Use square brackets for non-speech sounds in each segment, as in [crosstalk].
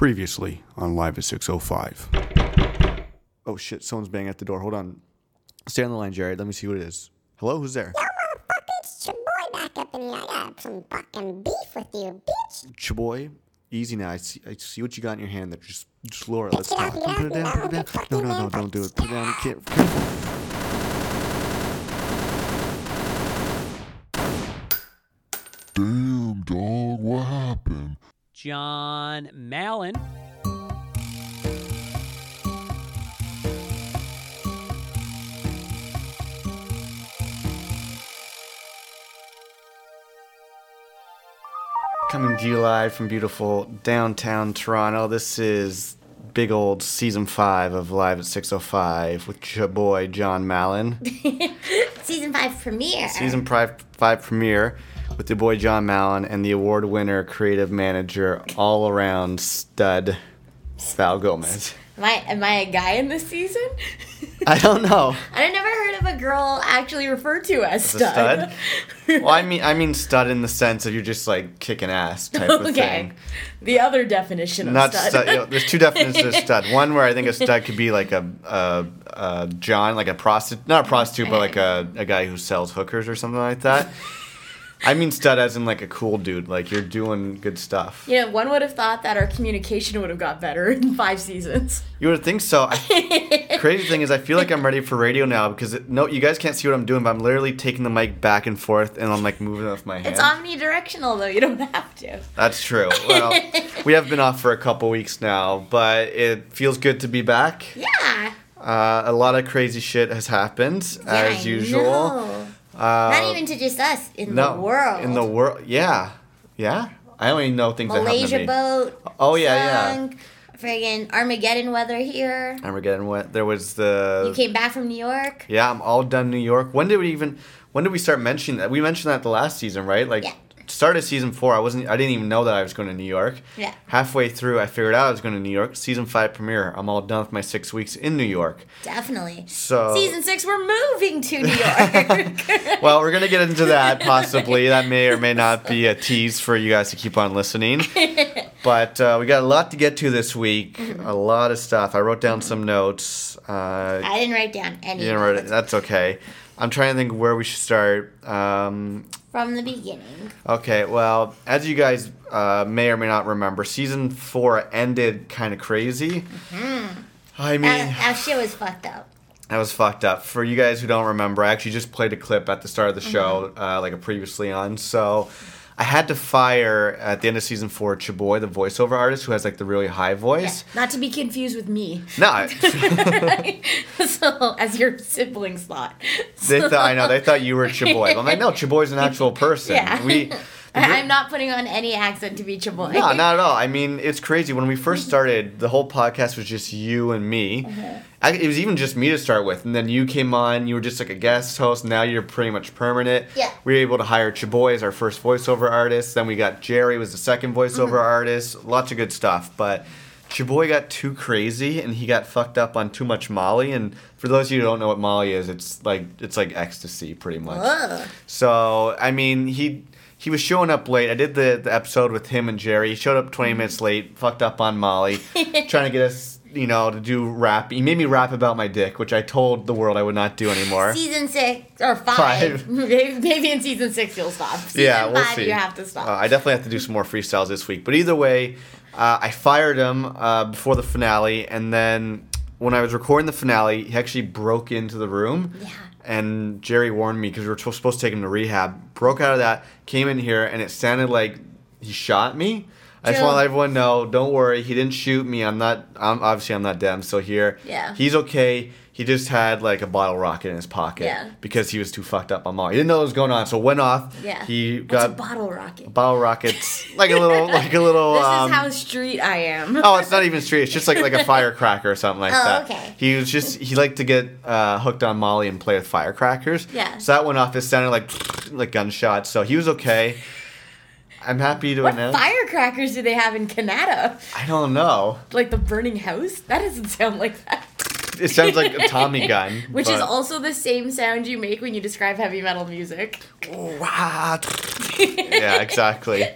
Previously on Live at 605. Oh shit, someone's banging at the door. Hold on. Stay on the line, Jared. Let me see who it is. Hello, who's there? Yo, motherfucker, it's your boy back up in here. I got some fucking beef with you, bitch. Chaboy, easy now. I see, I see what you got in your hand there. Just, just lower it. Let's Get talk. out, get Put it down, put it down. No, no, no, don't do it. Put it down. Can't, careful. Damn, dog, what happened? John Mallon. Coming to you live from beautiful downtown Toronto. This is big old season five of Live at 605 with your boy John Mallon. [laughs] Season 5 premiere. season five, five premiere with your boy John Mallon and the award winner, creative manager, all around stud, Val Gomez. Am I am I a guy in this season? I don't know. [laughs] I never heard of a girl actually referred to as stud. stud? Well, I mean, I mean stud in the sense of you're just like kicking ass type of thing. The other definition of Not stud. stud. you know, there's two definitions of stud. [laughs] One where I think a stud could be like a, a, a John, like a prostitute, not a prostitute, but like a, a guy who sells hookers or something like that. I mean stud as in like a cool dude, like you're doing good stuff. you know, one would have thought that our communication would have got better in five seasons. You would think so. I, [laughs] crazy thing is, I feel like I'm ready for radio now because it, no, you guys can't see what I'm doing, but I'm literally taking the mic back and forth and I'm like moving it with my hand. It's omnidirectional though. You don't have to. That's true. Well, [laughs] we have been off for a couple weeks now, but it feels good to be back. Yeah. Uh, a lot of crazy shit has happened Yeah, as I usual. Uh, Not even to just us, in no, the world. In the world, yeah, yeah. I only know things that Malaysia to me. boat. Oh yeah, yeah. sunk, Friggin' Armageddon weather here. Armageddon. What? There was the. You came back from New York. Yeah, I'm all done New York. When did we even when did we start mentioning that? We mentioned that the last season, right? Like Yeah. Started season 4. I wasn't I didn't even know that I was going to New York. Yeah. Halfway through I figured out I was going to New York. Season 5 premiere. I'm all done with my 6 weeks in New York. Definitely. So Season six, we're moving to New York. [laughs] Well, we're going to get into that [laughs] possibly. that may or may not be a tease for you guys to keep on listening. [laughs] But uh, we got a lot to get to this week. A lot of stuff. I wrote down some notes. Uh, I didn't write down any you didn't write it. That's okay. I'm trying to think where we should start. Um, from the beginning. Okay, well, as you guys uh, may or may not remember, season four ended kind of crazy. I mean, our, that shit was fucked up. that was fucked up. For you guys who don't remember, I actually just played a clip at the start of the show, uh, like a previously on. So I had to fire at the end of season four Chaboy, the voiceover artist who has like the really high voice. Not to be confused with me. No, I- [laughs] so, as your siblings thought. they thought I know they thought you were Chaboy. I'm like, no, Chaboy's an [laughs] actual person. Yeah. We. I- I'm not putting on any accent to be Chaboy. No, not at all. I mean, it's crazy. When we first [laughs] started, the whole podcast was just you and me. Uh-huh. I, it was even just me to start with, and then you came on. You were just like a guest host. Now you're pretty much permanent. Yeah. We were able to hire Chaboy as our first voiceover artist. Then we got Jerry was the second voiceover mm-hmm. artist. Lots of good stuff, but. Chaboy got too crazy and he got fucked up on too much Molly. And for those of you who don't know what Molly is, it's like it's like ecstasy, pretty much. Ugh. So I mean, he he was showing up late. I did the, the episode with him and Jerry. He showed up Mm-hmm. twenty minutes late, fucked up on Molly, [laughs] trying to get us, you know, to do rap. He made me rap about my dick, which I told the world I would not do anymore. Season six. Or five. Five. [laughs] Maybe maybe in season six you'll stop. Season yeah, we'll five see. you have to stop. Uh, I definitely have to do some more freestyles this week. But either way, uh, I fired him uh, before the finale, and then when I was recording the finale, he actually broke into the room. Yeah. And Jerry warned me because we were supposed to take him to rehab. Broke out of that, came in here, and it sounded like he shot me. I just want to let everyone know. Don't worry, he didn't shoot me. I'm not. I'm obviously I'm not dead. I'm still here. Yeah. He's okay. He just had like a bottle rocket in his pocket Yeah. because he was too fucked up on Molly. He didn't know what was going on, so went off. yeah. He got a bottle rocket? bottle rockets [laughs] like a little like a little This um, is how street I am. oh it's not even street it's just like like a [laughs] firecracker or something like Oh, that okay. he was just he liked to get uh, hooked on molly and play with firecrackers Yeah. so that went off it sounded like [sniffs] like gunshots so he was okay i'm happy to What announce firecrackers do they have in Canada? i don't know Like the burning house? That doesn't sound like that. It sounds like a tommy [laughs] gun Which is also the same sound you make when you describe heavy metal music. [laughs] Ah, yeah exactly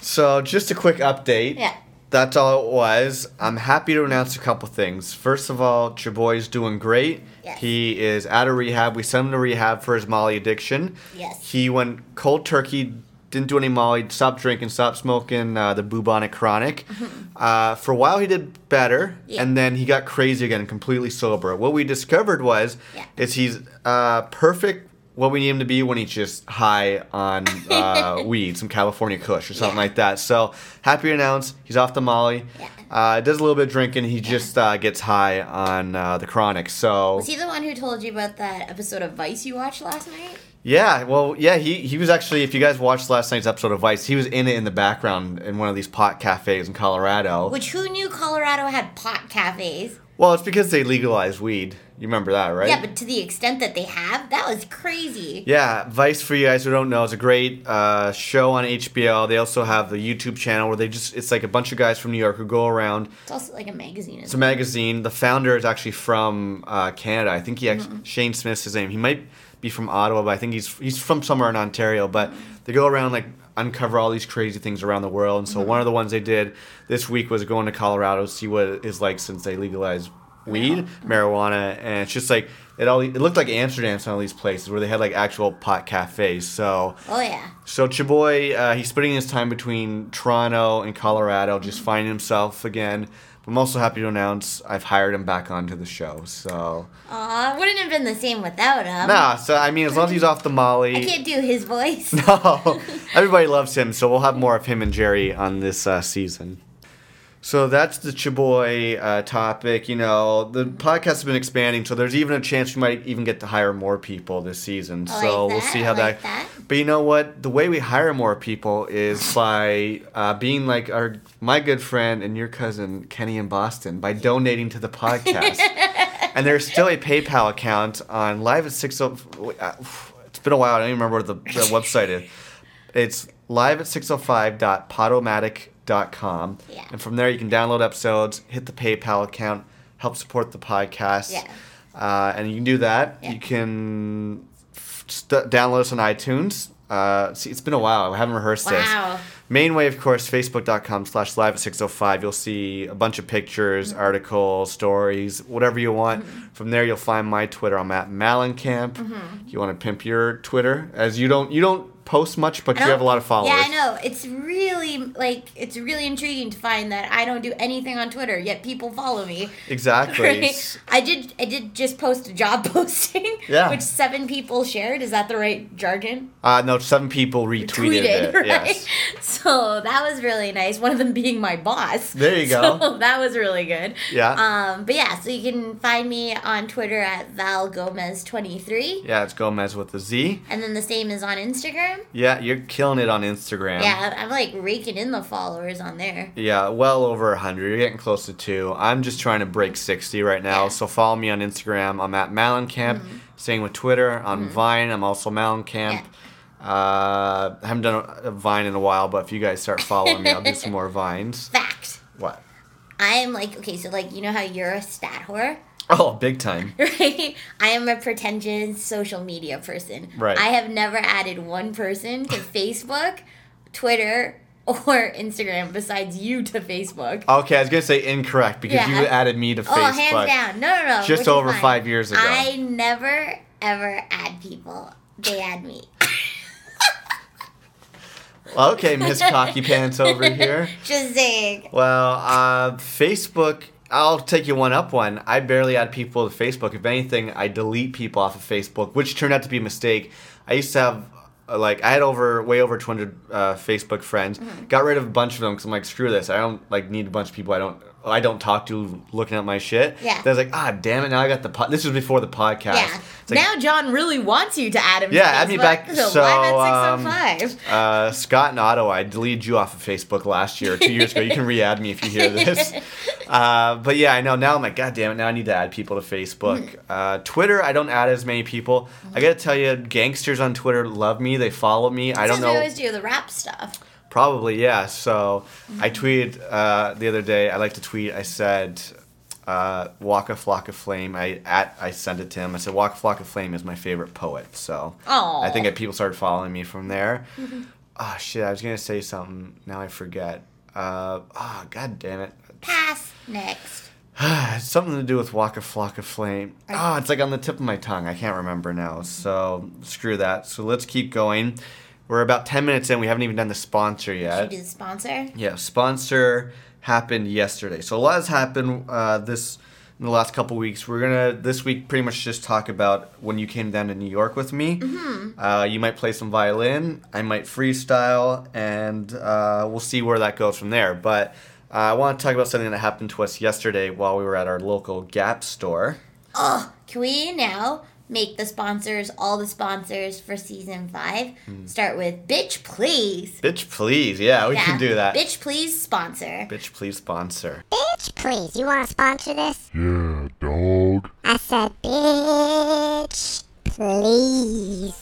so just a quick update Yeah. that's all it was. I'm happy to announce a couple things. First of all, your boy's doing great. Yes. He is out of rehab. We sent him to rehab for his Molly addiction. Yes. He went cold turkey, didn't do any Molly, stopped drinking, stopped smoking uh, the bubonic chronic. Uh, for a while, he did better, Mm-hmm. Yeah. and then he got crazy again, completely sober. What we discovered was, Yeah. is he's uh, perfect. What we need him to be when he's just high on uh, [laughs] weed, some California Kush or something Yeah. like that. So happy to announce he's off the Molly. Yeah. Uh, does a little bit of drinking. He just uh, gets high on uh, the chronic. So Was he the one who told you about that episode of Vice you watched last night? yeah, well, yeah, he he was actually. If you guys watched last night's episode of Vice, he was in it in the background in one of these pot cafes in Colorado. Which who knew Colorado had pot cafes? well, it's because they legalized weed. You remember that, right? Yeah, but to the extent that they have, that was crazy. Yeah, Vice for you guys who don't know is a great uh, show on HBO. They also have the YouTube channel where they just it's like a bunch of guys from New York who go around. It's also like a magazine. It's a magazine. The founder is actually from uh, Canada. I think he actually Shane Smith's his name. He might be from Ottawa, but I think he's he's from somewhere in Ontario. But they go around like uncover all these crazy things around the world. And so one of the ones they did this week was going to Colorado to see what it is like since they legalized weed, marijuana, and it's just like it all. It looked like Amsterdam, some of these places where they had like actual pot cafes. So. Oh yeah. So Chaboy, uh, he's splitting his time between Toronto and Colorado, just finding himself again. I'm also happy to announce I've hired him back onto the show. So Aw, wouldn't have been the same without him. nah, so I mean, as long as he's off the Molly, I can't do his voice. [laughs] no, [laughs] everybody loves him. So we'll have more of him and Jerry on this uh, season. So that's the Chaboy uh, topic. You know, the podcast has been expanding, so there's even a chance we might even get to hire more people this season. I so like we'll see how like that. that. But you know what? The way we hire more people is [laughs] by uh, being like our my good friend and your cousin Kenny in Boston by donating to the podcast. [laughs] and there's still a PayPal account on live at six. oh- uh, It's been a while. I don't even remember what the, the website is. It's live at 605.podomatic.com. Yeah. And from there, you can download episodes, hit the PayPal account, help support the podcast. Yeah. Uh, and you can do that. Yeah. You can st- download us on iTunes. Uh, see, it's been a while. I haven't rehearsed this. Main way, of course, facebook.com slash live at 605. You'll see a bunch of pictures, Mm-hmm. articles, stories, whatever you want. From there, you'll find my Twitter. I'm at Malencamp. Mm-hmm. You want to pimp your Twitter? As you don't, you don't post much, but you have a lot of followers. Yeah, I know. It's really like it's really intriguing to find that I don't do anything on Twitter, yet people follow me. Exactly. [laughs] Right? I did. I did just post a job [laughs] posting, Yeah. which seven people shared. Is that the right jargon? Uh, no, seven people retweeted it. [laughs] right? Yes. So that was really nice. One of them being my boss. There you go. So that was really good. Yeah. Um, but yeah, so you can find me on Twitter at Val Gomez twenty three, Yeah, it's Gomez with a Z. and then the same is on Instagram. Yeah, you're killing it on Instagram. Yeah, I'm like raking in the followers on there. Yeah, well over 100. You're getting close to two. I'm just trying to break 60 right now. Yeah. So follow me on Instagram. I'm at Malencamp. Same with Twitter. On Vine, I'm also Malencamp. Uh, I haven't done a, a Vine in a while, but if you guys start following me, I'll do some [laughs] more Vines. Fact. What? I am like okay, so like you know how you're a stat whore, Oh, big time. [laughs] right? I am a pretentious social media person. Right. I have never added one person to [laughs] Facebook, Twitter, or Instagram besides you to Facebook. Okay, I was going to say incorrect because Yeah. you added me to Oh, Facebook. hands down. No, no, no. Just over five years ago. I never ever add people. They add me. [laughs] Okay, Miss Cocky Pants over here. Just saying. Well, uh, Facebook. I'll take you one up one. I barely add people to Facebook. If anything, I delete people off of Facebook, which turned out to be a mistake. I used to have uh, like I had over way over 200 uh, Facebook friends. Mm-hmm. Got rid of a bunch of them because I'm like screw this. I don't like need a bunch of people I don't I don't talk to looking at my shit. Yeah. Then I was like ah damn it now I got the po-. this was before the podcast. Yeah. Like, now John really wants you to add him. Yeah, to add me back. [laughs] So, So, live um, at 605. uh, Scott and Otto, I deleted you off of Facebook last year two years ago. You can [laughs] re-add me if you hear this. Uh, but yeah, I know now. I'm like, God damn it! Now I need to add people to Facebook. Uh, Twitter, I don't add as many people. I gotta tell you, gangsters on Twitter love me. They follow me. I don't know. we always do the rap stuff. Probably, yeah. So I tweeted uh, the other day. I like to tweet. I said, uh, "Waka Flocka Flame." I at I sent it to him. I said, "Waka Flocka Flame" is my favorite poet. So Aw. I think that people started following me from there. Oh shit! I was gonna say something. Now I forget. Uh, oh, god damn it. Pass. Next. [sighs] Something to do with Waka Flocka Flame. Oh, it's like on the tip of my tongue. I can't remember now. So screw that. So let's keep going. We're about 10 minutes in. We haven't even done the sponsor Should yet. we do the sponsor? Yeah, sponsor happened yesterday. So a lot has happened uh, this in the last couple weeks. We're gonna this week pretty much just talk about when you came down to New York with me. Mm-hmm. Uh, you might play some violin. I might freestyle, and uh, we'll see where that goes from there. But uh, I want to talk about something that happened to us yesterday while we were at our local Gap store. Oh, can we now make the sponsors all the sponsors for season five? Hmm. Start with bitch, please. Bitch, please, yeah, we Yeah, can do that. Bitch, please sponsor. Bitch, please sponsor. Bitch, please, you want to sponsor this? Yeah, dog. I said, bitch, please.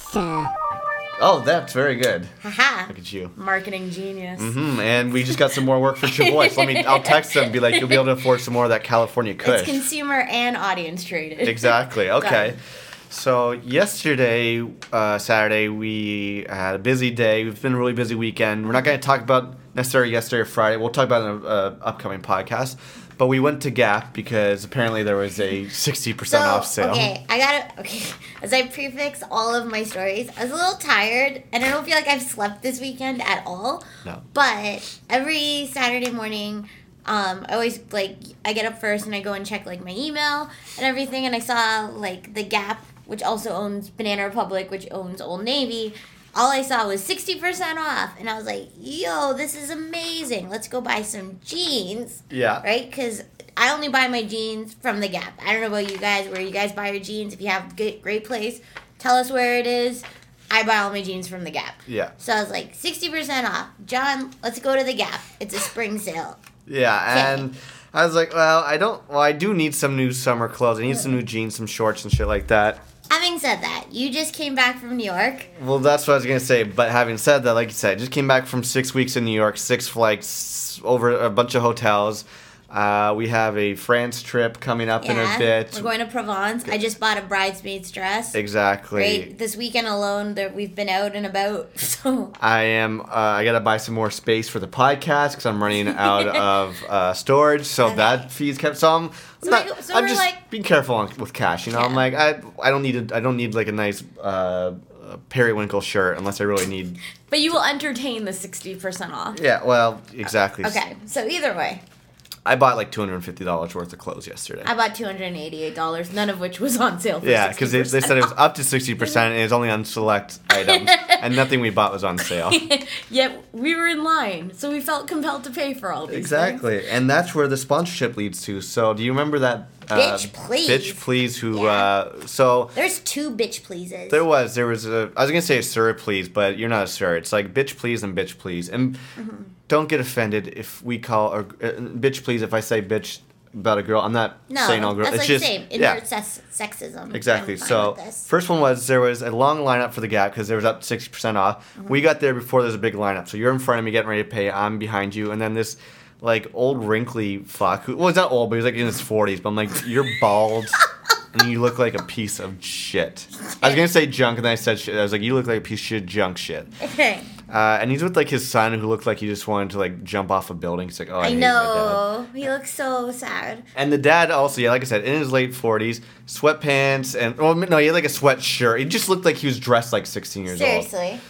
Oh, that's very good. Haha. Look at you. Marketing genius. Mm-hmm. and we just got some more work for Chaboy. So let me. I'll text them. and Be like, you'll be able to afford some more of that California It's consumer and audience traded. exactly. Okay. [laughs] So yesterday, uh, Saturday, we had a busy day. We've been a really busy weekend. We're not going to talk about necessarily yesterday or Friday. We'll talk about it in an uh, upcoming podcast. But we went to Gap because apparently there was a sixty percent So, off sale. okay, I gotta, okay, [laughs] as I prefix all of my stories, I was a little tired and I don't feel like I've slept this weekend at all. No. But every Saturday morning, um, I always, like, I get up first and I go and check, like, my email and everything. And I saw, like, The Gap, which also owns Banana Republic, which owns Old Navy. All I saw was 60% off. And I was like, yo, this is amazing. Let's go buy some jeans Yeah. right? Because I only buy my jeans from the Gap. I don't know about you guys, where you guys buy your jeans. If you have a great place, tell us where it is. I buy all my jeans from the Gap. Yeah. So I was like, 60% off. John, let's go to the Gap. It's a spring sale. Yeah, and I was like, well, I don't. Well, I do need some new summer clothes. I need some new jeans, some shorts, and shit like that. Having said that, you just came back from New York. Well, that's what I was gonna say. But having said that, like you said, I just came back from six weeks in New York, six flights over a bunch of hotels. Uh, we have a France trip coming up in a Yeah, bit. we're going to Provence. I just bought a bridesmaid's dress. exactly. Right, this weekend alone, that we've been out and about. [laughs] So I am. Uh, I gotta buy some more space for the podcast because I'm running [laughs] out of uh, storage. So Okay. that fee's kept. some. I'm. So not, we- so I'm just like- being careful on, with cash. You know, I'm like I. I don't need. A, I don't need like a nice uh, periwinkle shirt unless I really need. [laughs] But you will entertain the 60% off. Yeah. Well, exactly. okay, so either way, I bought like two hundred and fifty dollars worth of clothes yesterday. I bought two hundred and eighty-eight dollars. None of which was on sale for yeah, because they, they said it was up to sixty percent and it's only on select items, [laughs] and nothing we bought was on sale. [laughs] Yet we were in line, so we felt compelled to pay for all these things. Exactly, and that's where the sponsorship leads to. So, do you remember that uh, Bitch, please. Bitch, please. Who? Yeah. Uh, so There's two bitch pleases. there was there was a. I was gonna say sir, please, but you're not a sir. It's like bitch, please, and bitch, please, and Mm-hmm. don't get offended if we call or uh, bitch, please. If I say bitch about a girl, I'm not no, saying all girls. that's it's like just same. yeah. Sexism. Exactly. So first one was there was a long lineup for the Gap because there was up sixty percent off. Mm-hmm. We got there before there's a big lineup. So you're in front of me getting ready to pay. I'm behind you, and then this like old wrinkly fuck who well he's not old but he's like in his forties. But I'm like you're bald. And you look like a piece of shit. I was gonna say junk, and then I said shit. I was like, "You look like a piece of shit, junk shit." Okay. Uh, and he's with like his son, who looked like he just wanted to like jump off a building. He's like, "Oh, I, I hate my dad." know. He looks so sad. And the dad also, yeah, like I said, in his late forties, sweatpants and well, no, he had like a sweatshirt. He just looked like he was dressed like sixteen years old. Seriously.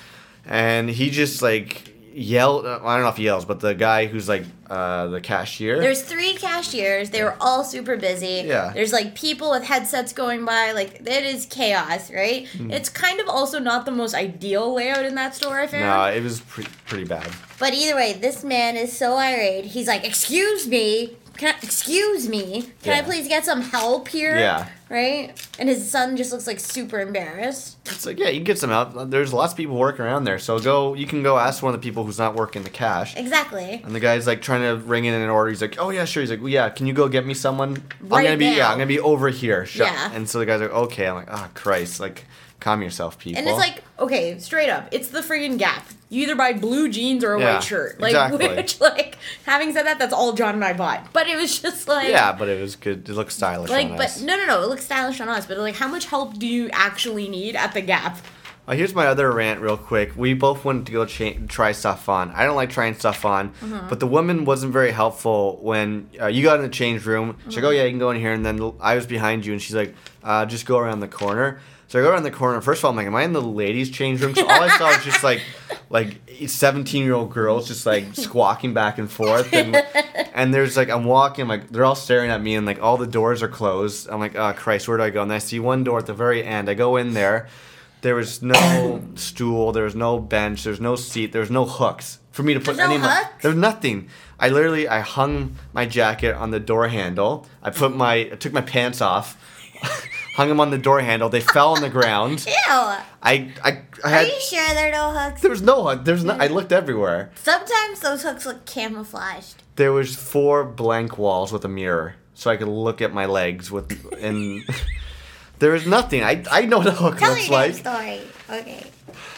And he just like yelled. uh, I don't know if he yells, but the guy who's like uh, the cashier. There's three cashiers. They were all super busy. Yeah. There's like people with headsets going by. Like it is chaos, right? Hmm. It's kind of also not the most ideal layout in that store, I found. no, it was pre- pretty bad. But either way, this man is so irate. He's like, "Excuse me, can I, excuse me, can I please get some help here?" Yeah. Right. And his son just looks like super embarrassed. It's like yeah, you can get some help. There's lots of people working around there, so go. You can go ask one of the people who's not working the cash. Exactly. And the guy's like trying to ring in an order. He's like, "Oh yeah, sure." He's like, well, "Yeah, can you go get me someone? Right I'm gonna be yeah. I'm gonna be over here." Yeah. And so the guy's like, "Okay." I'm like, "Oh Christ!" Like, calm yourself, people. And it's like, okay, straight up, it's the friggin' Gap. You either buy blue jeans or a Yeah, white shirt. Like, exactly. [laughs] which, like, having said that, that's all John and I bought. But it was just like, yeah, but it was good. It looked stylish. like, on but us. no, no, no, it looks stylish on us. But like, how much help do you actually need at the Gap? Uh, here's my other rant, real quick. We both wanted to go cha- try stuff on. I don't like trying stuff on, Mm-hmm. but the woman wasn't very helpful when uh, you got in the change room. She's like, "Oh Mm-hmm. yeah, you can go in here," and then I was behind you, and she's like, uh, "Just go around the corner." So I go around the corner. First of all, I'm like, "Am I in the ladies' change room?" So all I saw was just like, [laughs] like 17 year old girls just like squawking back and forth, and and there's like I'm walking, like they're all staring at me, and like all the doors are closed. I'm like, "Oh Christ, where do I go?" And I see one door at the very end. I go in there. There was no [coughs] stool. There was no bench. There's no seat. There's no hooks for me to put There's no any. my- hooks? There's nothing. I literally I hung my jacket on the door handle. I put my I took my pants off, [laughs] hung them on the door handle. They fell on the ground. [laughs] Ew. I I, I had, Are you sure there are no hooks? there was no hook. There's no. I looked everywhere. Sometimes those hooks look camouflaged. There was four blank walls with a mirror, so I could look at my legs with and. [laughs] There was nothing. I, I know what a hook Tell looks like. story. Okay.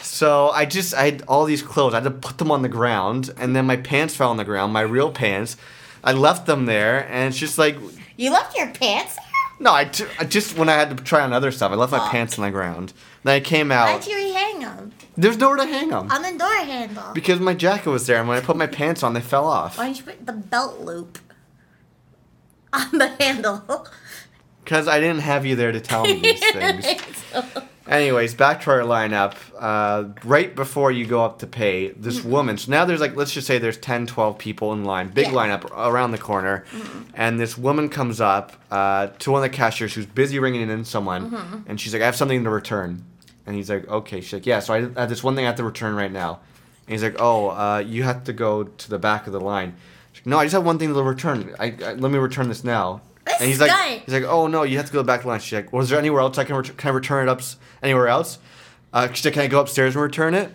So I just I had all these clothes. I had to put them on the ground, and then my pants fell on the ground. My real pants. I left them there, and it's just like You left your pants there? No. I, t- I just when I had to try on other stuff, I left my pants on the ground. Then I came out. Why'd you rehang them? There's nowhere to hang them On the door handle. because my jacket was there, and when I put my pants on, they fell off. Why don't you put the belt loop on the handle? [laughs] Because I didn't have you there to tell me these [laughs] things. Anyways, back to our lineup. Uh, right before you go up to pay, this woman, so now there's like, let's just say there's 10, 12 people in line, big Mm-hmm. Yeah. lineup around the corner. And this woman comes up uh, to one of the cashiers who's busy ringing in someone. Mm-hmm. And she's like, I have something to return. And he's like, okay. She's like, yeah, so I have this one thing I have to return right now. And he's like, oh, uh, you have to go to the back of the line. She's like, no, I just have one thing to return. I, I Let me return this now. This and he's like, guy. he's like, oh no, you have to go back to lunch. She's like, was there anywhere else I can ret- can I return it up anywhere else? Uh, she's like, can I go upstairs and return it?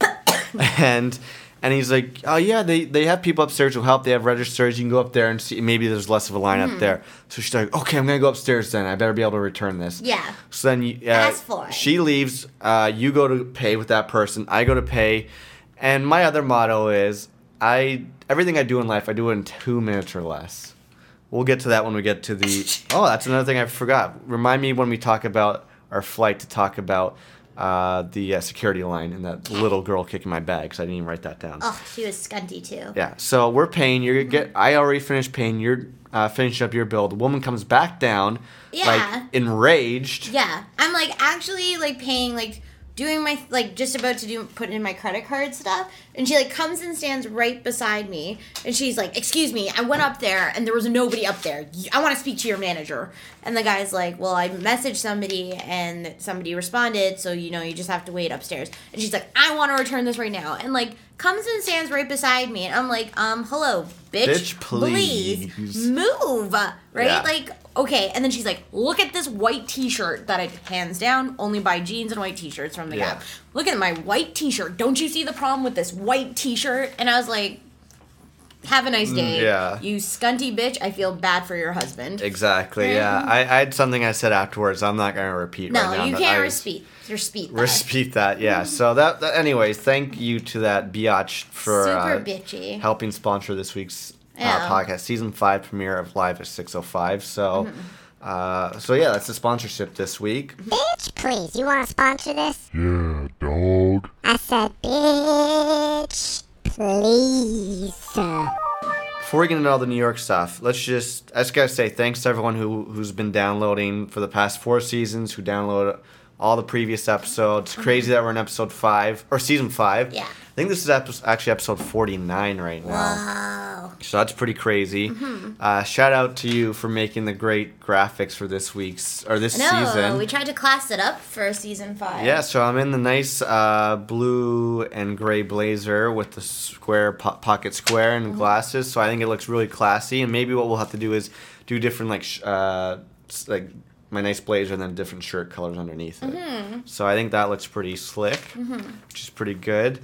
[coughs] and and he's like, oh yeah, they they have people upstairs who help. They have registers. You can go up there and see. Maybe there's less of a line Mm-hmm. up there. So she's like, okay, I'm gonna go upstairs then. I better be able to return this. Yeah. So then you, uh, Ask for it. she leaves. Uh, you go to pay with that person. I go to pay, and my other motto is I everything I do in life I do it in two minutes or less. We'll get to that when we get to the. [laughs] Oh, that's another thing I forgot. Remind me when we talk about our flight to talk about uh, the uh, security line and that little girl kicking my bag because I didn't even write that down. Oh, she was skunty too. Yeah, so we're paying. You're get. I already finished paying. You're uh, finishing up your bill. The woman comes back down, Yeah. like enraged. Yeah, I'm like actually like paying like doing my like just about to do put in my credit card stuff, and she like comes and stands right beside me, and she's like, "Excuse me, I went up there and there was nobody up there. i want to speak to your manager." And the guy's like, "Well, I messaged somebody and somebody responded, so you know you just have to wait upstairs." And she's like, "I want to return this right now," and like comes and stands right beside me, and I'm like, "Um, hello, bitch, Bitch, please." move, right? Yeah. Like." Okay, and then she's like, "Look at this white T-shirt that I hands down only buy jeans and white T-shirts from the Yeah. Gap. Look at my white T-shirt. Don't you see the problem with this white T-shirt?" And I was like, "Have a nice day, Mm, yeah. you scunty bitch. I feel bad for your husband." Exactly. Yeah, I, I had something I said afterwards. I'm not gonna repeat no, right now. you can't repeat. Repeat that. Repeat that. Yeah. [laughs] So that, that. Anyways, thank you to that biatch for Super uh, bitchy. helping sponsor this week's Yeah. uh, podcast, season five premiere of Live at 6:05. So. Mm-hmm. Uh, so yeah, that's the sponsorship this week. Bitch, please, you want to sponsor this? Yeah, dog. I said, bitch, please. Before we get into all the New York stuff, let's just I just gotta say thanks to everyone who who's been downloading for the past four seasons, who downloaded all the previous episodes. Crazy that we're in episode five or season five. Yeah. I think this is actually episode forty nine right now. Wow. So that's pretty crazy. Mm-hmm. Uh, shout out to you for making the great graphics for this week's or this season. No, season. we tried to class it up for season five. Yeah, so I'm in the nice uh, blue and gray blazer with the square po- pocket square Mm-hmm. and glasses. So I think it looks really classy. And maybe what we'll have to do is do different like sh- uh, like my nice blazer and then different shirt colors underneath it. Mm-hmm. So I think that looks pretty slick, which is pretty good.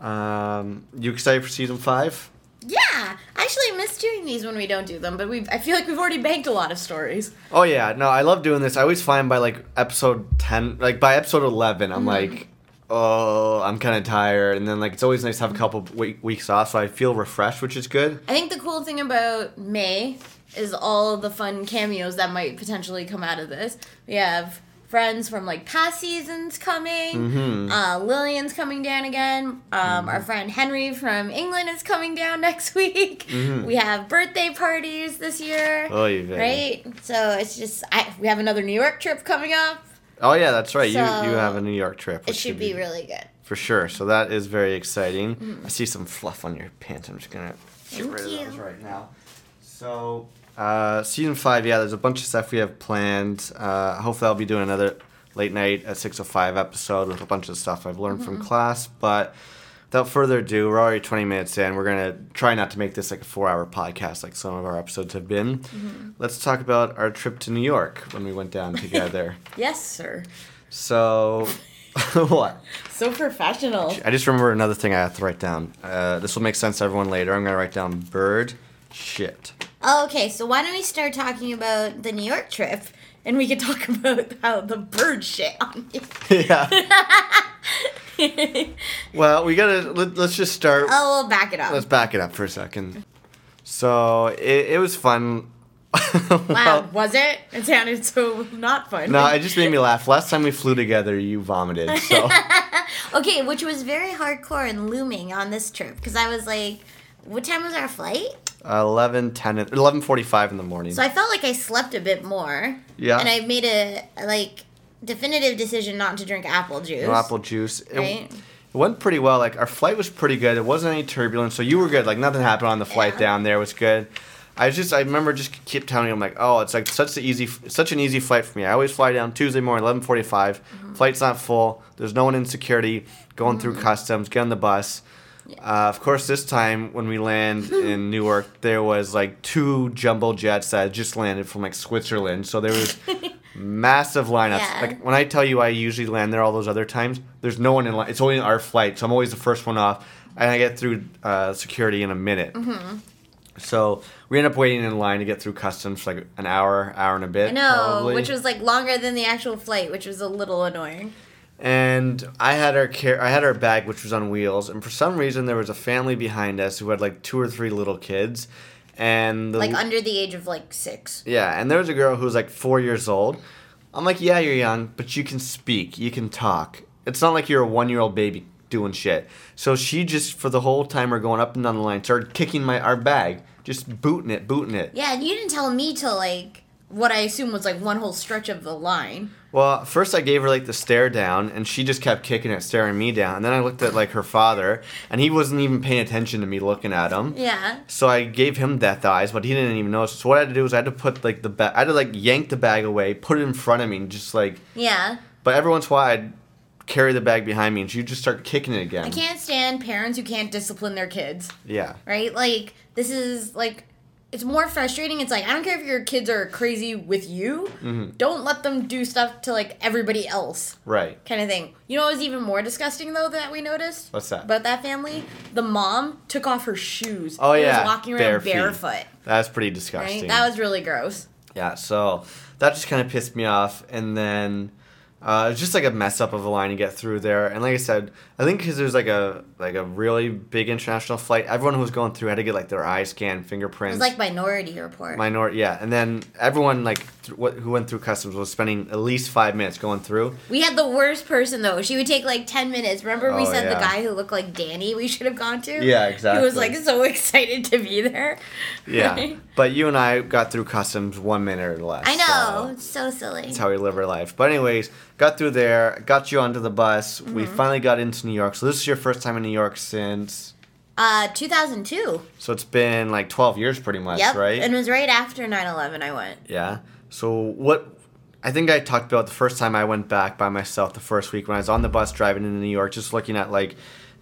Um, you excited for season five? Yeah, I actually miss doing these when we don't do them, but we I feel like we've already banked a lot of stories. Oh yeah, no, I love doing this. I always find by like episode ten, like by episode eleven, Mm-hmm. I'm like, oh, I'm kind of tired, and then like it's always nice to have a couple weeks off, so I feel refreshed, which is good. I think the cool thing about May is all of the fun cameos that might potentially come out of this. We have friends from like past seasons coming. Mm-hmm. Uh, Lillian's coming down again. Um, Our friend Henry from England is coming down [laughs] next week. We have birthday parties this year. Mm-hmm. Oh, you right? So it's just I, we have another New York trip coming up. Oh yeah, that's right. you So, you have a New York trip. It should be really good. for sure. So that is very exciting. I see some fluff on your pants. I'm just gonna get Thank rid of you. those right now. So uh, season five, yeah, there's a bunch of stuff we have planned. Uh, hopefully, I'll be doing another late night at six six o five episode with a bunch of stuff I've learned from class. But without further ado, we're already 20 minutes in. We're gonna try not to make this like a four hour podcast like some of our episodes have been. Let's talk about our trip to New York when we went down together. [laughs] Yes, sir. so. [laughs] what? So professional. I just remember another thing I have to write down. Uh, this will make sense to everyone later. I'm gonna write down bird shit. Okay, so why don't we start talking about the New York trip, and we can talk [laughs] about how the bird shit on you. yeah. [laughs] Well, we gotta let, let's just start. oh, we'll back it up. Let's back it up for a second. So it, it was fun. [laughs] Wow, Well, was it? It sounded so not fun. no, it just made me laugh. Last time we flew together, you vomited. So Okay, which was very hardcore and looming on this trip because I was like, what time was our flight? 11, 10, 11:45 in the morning. So I felt like I slept a bit more. Yeah. And I made a like definitive decision not to drink apple juice. No apple juice. It, Right. it went pretty well. Like our flight was pretty good. It wasn't any turbulence, so you were good. Like nothing happened on the flight Yeah. down there. It was good. I was just I remember just keep telling you I'm like oh it's like such an easy such an easy flight for me. I always fly down Tuesday morning 11:45. Mm-hmm. Flight's not full. There's no one in security going through customs. Get on the bus. Uh, of course, this time when we land [laughs] in Newark, there was like two jumbo jets that had just landed from like Switzerland. So there was [laughs] massive lineups. Yeah. Like when I tell you I usually land there all those other times, there's no one in line. It's only our flight, so I'm always the first one off, and I get through uh, security in a minute. Mm-hmm. So we end up waiting in line to get through customs for like an hour, hour and a bit. I know, probably. which was like longer than the actual flight, which was a little annoying. And I had our car- I had our bag, which was on wheels, and for some reason there was a family behind us who had like two or three little kids, and the Like under the age of like six. Yeah, and there was a girl who was like four years old. I'm like, yeah, you're young, but you can speak, you can talk. It's not like you're a one year old baby doing shit. So she just, for the whole time we're going up and down the line, started kicking my our bag, just booting it, booting it. Yeah, and you didn't tell me till like what I assume was like one whole stretch of the line. Well, first I gave her like the stare down, and she just kept kicking it, staring me down. And then I looked at like her father, and he wasn't even paying attention to me looking at him. Yeah. So I gave him death eyes, but he didn't even notice. So what I had to do was I had to put like the bag, I had to like yank the bag away, put it in front of me, and just like Yeah. But every once in a while, I'd carry the bag behind me, and she'd just start kicking it again. I can't stand parents who can't discipline their kids, Yeah. right? Like, this is like, it's more frustrating. It's like, I don't care if your kids are crazy with you, Mm-hmm. don't let them do stuff to like everybody else, Right. kind of thing. You know what was even more disgusting though that we noticed? What's that? About that family? The mom took off her shoes. Oh, and yeah, Was walking bare around feet. barefoot. That's pretty disgusting. Right? That was really gross. yeah. So that just kind of pissed me off, and then uh, it's just like a mess up of a line to get through there. And like I said, I think because there's like a like a really big international flight, everyone who was going through had to get like their eye scan, It fingerprints. was like Minority Report. Minority, yeah, and then everyone like th- what, who went through customs was spending at least five minutes going through. we had the worst person though. She would take like ten minutes. Remember we Oh, said the guy who looked like Danny we should have gone to? Yeah, exactly. He was like so [laughs] excited to be there. Yeah, [laughs] but you and I got through customs one minute or less. I know. so- It's so silly. That's how we live our life. But anyways, got through there, got you onto the bus. We Mm-hmm. finally got into New York. So this is your first time in New York since. Uh 2002. So it's been like 12 years pretty much, Yep. right? And it was right after 9/11 I went. yeah. So what I think I talked about the first time I went back by myself the first week when I was on the bus driving into New York just looking at like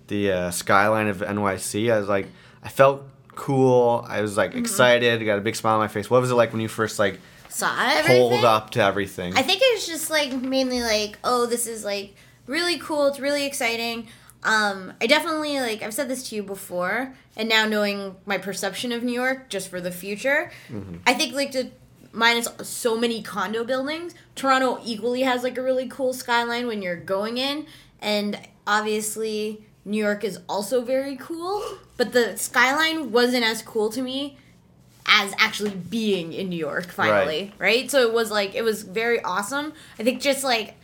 the uh, skyline of NYC. I was like I felt cool. I was Mm-hmm. like excited. I got a big smile on my face. What was it like when you first like Saw everything. pulled up to everything? I think it was just like mainly like, oh, this is like really cool. It's really exciting. Um, I definitely like I've said this to you before, and now knowing my perception of New York just for the future, I think like to minus so many condo buildings, Toronto equally has like a really cool skyline when you're going in, and obviously New York is also very cool, but the skyline wasn't as cool to me as actually being in New York finally, right? So it was like it was very awesome. I think just like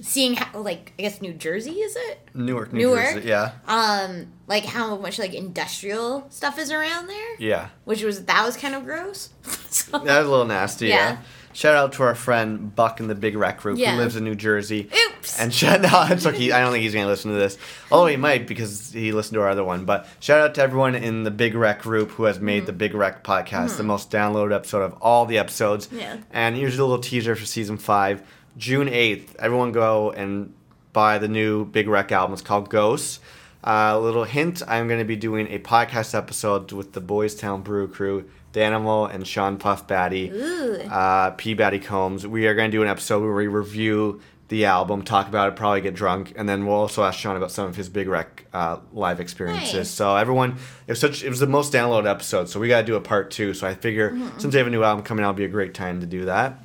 seeing how like I guess New Jersey is it? Newark, New Newark? Jersey. Yeah. Um like how much like industrial stuff is around there, Yeah. which was that was kind of gross. [laughs] So- That was a little nasty. Yeah. Yeah. Shout out to our friend Buck in the Big Rec Group Yeah. who lives in New Jersey. Oops. And shout [laughs] out, it's okay. I don't think he's gonna listen to this. Although he might because he listened to our other one. But shout out to everyone in the Big Rec Group who has made the Big Rec podcast the most downloaded episode of all the episodes. Yeah. And here's a little teaser for season five, June eighth. Everyone go and buy the new Big Rec album. It's called Ghosts. Uh, a little hint: I'm going to be doing a podcast episode with the Boys Town Brew Crew, Danimal and Sean Puff Batty uh, P. Batty Combs. We are going to do an episode where we review the album, talk about it, probably get drunk, and then we'll also ask Sean about some of his big rec uh, live experiences. Nice. So everyone, it was such it was the most downloaded episode, so we got to do a part two. So I figure Mm-hmm. since they have a new album coming out, it'll be a great time to do that.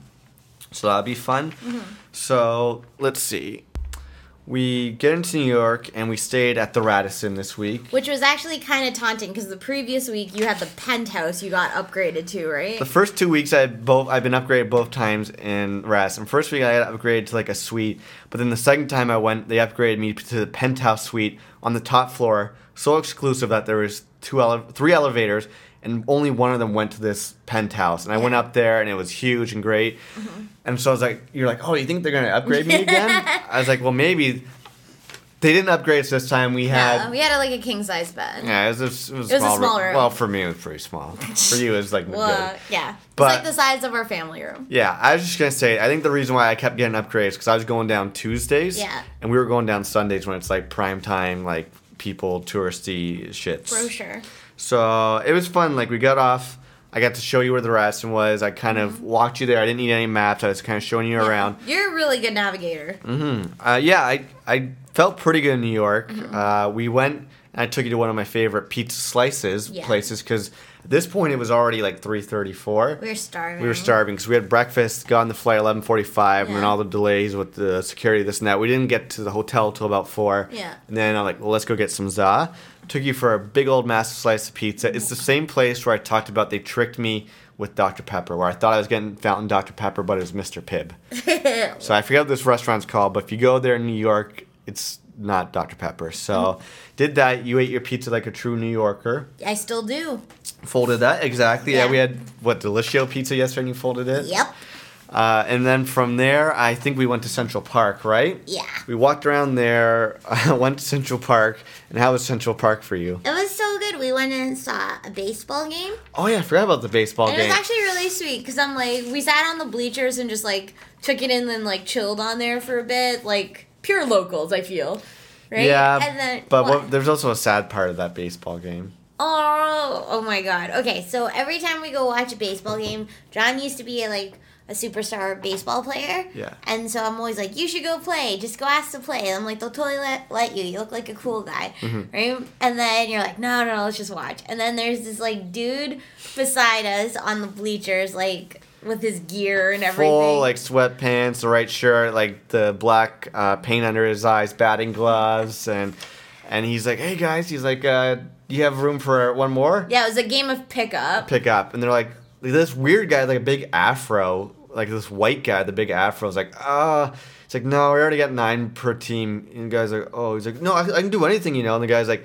So that'll be fun. Mm-hmm. So let's see. We get into New York and we stayed at the Radisson this week. Which was actually kind of taunting because the previous week you had the penthouse you got upgraded to, right? The first two weeks I both I've been upgraded both times in Radisson. First week I got upgraded to like a suite, but then the second time I went, they upgraded me to the penthouse suite on the top floor, so exclusive that there was two ele- three elevators, and only one of them went to this penthouse. And I went up there, and it was huge and great. Mm-hmm. And so I was like, "You're like, oh, you think they're gonna upgrade me again?" [laughs] I was like, "Well, maybe." They didn't upgrade us this time. We had yeah, we had like a king size bed. yeah, it was, a, it was, a It was a small room. Well, for me, it was pretty small. For you, it was like Well, good. yeah. But- it's like the size of our family room. Yeah, I was just gonna say. I think the reason why I kept getting upgrades because I was going down Tuesdays. Yeah. And we were going down Sundays when it's like prime time, like people touristy shits. Brochure. So it was fun. Like we got off. I got to show you where the Radisson was. I kind of walked you there. I didn't need any maps. I was kind of showing you around. You're a really good navigator. Uh, yeah, I I felt pretty good in New York. Mm-hmm. Uh, we went and I took you to one of my favorite pizza slices Yeah. places because at this point it was already like three thirty four. We were starving. We were starving because we had breakfast, got on the flight eleven forty five, and then Yeah. all the delays with the security, this and that. We didn't get to the hotel till about four. Yeah. And then I'm like, well, let's go get some za. Took you for a big old massive slice of pizza. It's the same place where I talked about they tricked me with Dr Pepper, where I thought I was getting Fountain Dr Pepper, but it was Mr Pibb. [laughs] so I forget what this restaurant's called, but if you go there in New York, it's not Dr Pepper. So mm. did that. You ate your pizza like a true New Yorker. I still do. Folded that exactly. Yeah, Yeah. we had what Delissio pizza yesterday, and you folded it. Yep. Uh, and then from there, I think we went to Central Park, right? Yeah. We walked around there, [laughs] went to Central Park, and how was Central Park for you? It was so good. We went and saw a baseball game. Oh yeah, I forgot about the baseball And it was actually really sweet because I'm like, we sat on the bleachers and just like took it in and like chilled on there for a bit, like pure locals. I feel, right? Yeah, And then, but what, there's also a sad part of that baseball game. Oh, oh my god. Okay, so every time we go watch a baseball game, John used to be a, like a superstar baseball player. Yeah. And so I'm always like, you should go play. Just go ask to play. And I'm like, they'll totally let, let you. You look like a cool guy. Mm-hmm. Right? And then you're like, no, no, no, let's just watch. And then there's this like dude beside us on the bleachers, like with his gear and everything. Full like sweatpants, the right shirt, like the black uh, paint under his eyes, batting gloves, and and he's like, "Hey guys," he's like, uh, "Do you have room for one more?" yeah, it was a game of pickup. pick up, and they're like, this weird guy, like a big afro, like this white guy, the big afro, is like, ah. It's like, no, we already got nine per team. And the guy's like, oh, he's like, no, I, I can do anything, you know. And the guy's like,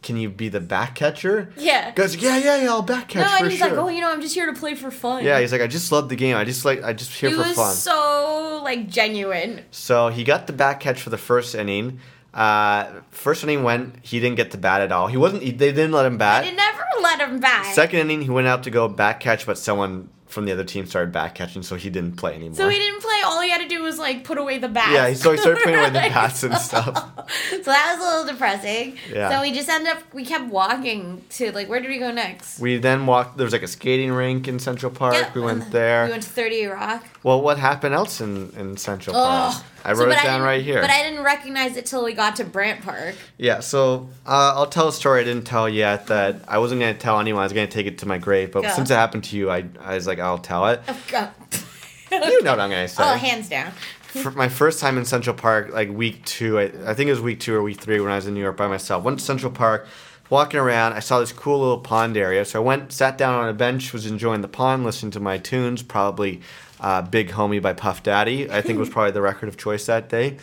can you be the back catcher? Yeah. The guy's like, yeah, yeah, yeah, I'll back catch no, for and he's sure. like, oh, you know, I'm just here to play for fun. yeah, he's like, I just love the game. I just like, I just here He for was fun. so like genuine. So he got the back catch for the first inning. Uh, first inning went, he didn't get to bat at all. He wasn't. He, they didn't let him bat. They never let him bat. Second inning, he went out to go back catch, but someone from the other team started back catching, so he didn't play anymore. so he didn't play. All he had to do was like put away the bats. Yeah, so he started putting away the [laughs] bats and stuff. [laughs] so that was a little depressing. Yeah. So we just ended up, we kept walking to, like, where did we go next? We then walked. There was like a skating rink in Central Park. Yeah, we went there. We went to 30 Rock. Well, what happened else in, in Central Park? Ugh. I wrote but it down right here. But I didn't recognize it till we got to Bryant Park. yeah, so uh, I'll tell a story I didn't tell yet that I wasn't going to tell anyone. I was going to take it to my grave, but Go. since it happened to you, I, I was like, I'll tell it. Oh, [laughs] You know what I'm going to say. oh, hands down. for my first time in Central Park, like week two, I, I think it was week two or week three when I was in New York by myself. Went to Central Park, walking around. I saw this cool little pond area, so I went, sat down on a bench, was enjoying the pond, listening to my tunes. Probably uh, "Big Homie" by Puff Daddy. I think was [laughs] probably the record of choice that day.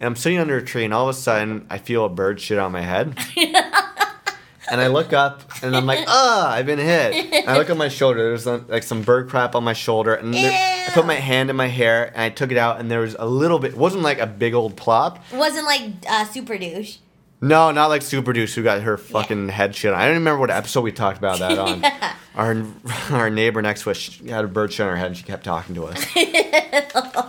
And I'm sitting under a tree, and all of a sudden, I feel a bird shit on my head. [laughs] And I look up and I'm like, ah, I've been hit. And I look at my shoulder. There's uh, like some bird crap on my shoulder. And there, I put my hand in my hair and I took it out. And there was a little bit, it wasn't like a big old plop. It wasn't like uh, super douche. No, not like Super Deuce who got her fucking head shit on. I don't even remember what episode we talked about that on. [laughs] Yeah. Our our neighbor next to us had a bird shit on her head and she kept talking to us.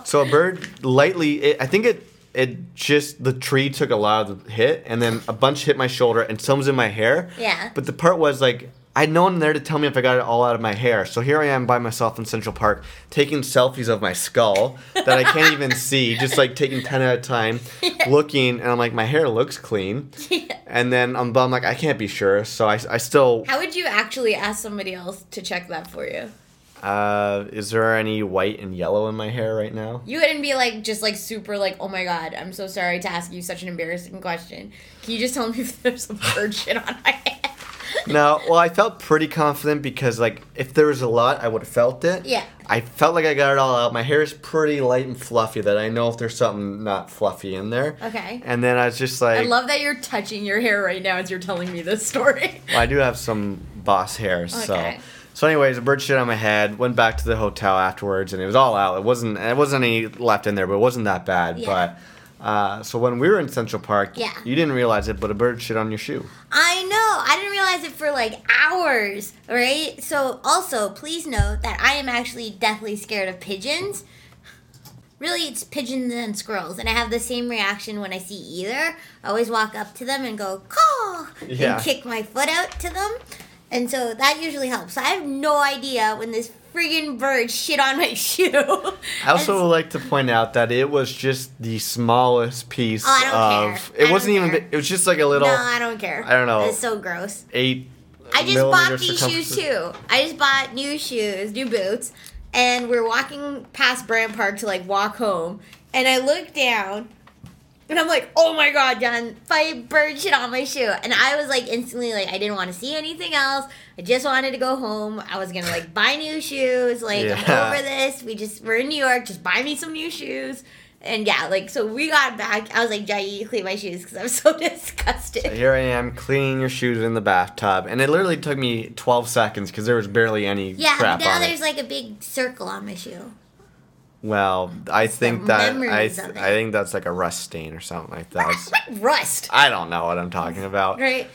[laughs] so a bird lightly, it, I think it it just the tree took a lot of the hit and then a bunch hit my shoulder and some was in my hair. Yeah. But the part was like I had no one there to tell me if I got it all out of my hair. So here I am by myself in Central Park taking selfies of my skull that I can't even [laughs] see, just like taking 10 at a time, looking, and I'm like, my hair looks clean. And then I'm, but I'm like, I can't be sure. So I, I still, How would you actually ask somebody else to check that for you? uh, is there any white and yellow in my hair right now? You wouldn't be like just like super like, oh my god, I'm so sorry to ask you such an embarrassing question. Can you just tell me if there's some bird shit on my? No, well, I felt pretty confident because, like, if there was a lot, I would have felt it. Yeah. I felt like I got it all out. My hair is pretty light and fluffy that I know if there's something not fluffy in there. Okay. And then I was just like, I love that you're touching your hair right now as you're telling me this story. [laughs] well, I do have some boss hair, so. Okay. So, anyways, a bird shit on my head. Went back to the hotel afterwards, and it was all out. It wasn't. It wasn't any left in there, but it wasn't that bad. Yeah. But uh, so when we were in Central Park, Yeah. you didn't realize it, but a bird shit on your shoe. I know. I didn't realize it for like hours, right? So, also, please note that I am actually deathly scared of pigeons. Really, it's pigeons and squirrels, and I have the same reaction when I see either. I always walk up to them and go, caw, Yeah. and kick my foot out to them. And so that usually helps. So I have no idea when this friggin' bird shit on my [laughs] shoe. I also would like to point out that it was just the smallest piece Oh, I don't of. care. It I wasn't even. care. It was just like a little no, I don't care. I don't know. It's so gross. eight. I just bought these shoes too. I just bought new shoes, new boots, and we're walking past Bryant Park to like walk home, and I look down, and I'm like, "Oh my god, John, five bird shit on my shoe!" And I was like instantly like, I didn't want to see anything else. I just wanted to go home. I was gonna like buy new shoes. Like Yeah. I'm over this. We just we're in New York. Just buy me some new shoes. And yeah, like so we got back. I was like, you clean my shoes because I'm [laughs] so disgusted. So here I am cleaning your shoes in the bathtub, and it literally took me 12 seconds because there was barely any Yeah, crap now there's it. like a big circle on my shoe. Well, I think the that I, memories th- of it. I think that's like a rust stain or something like that. Rust? I don't know what I'm talking about. Right.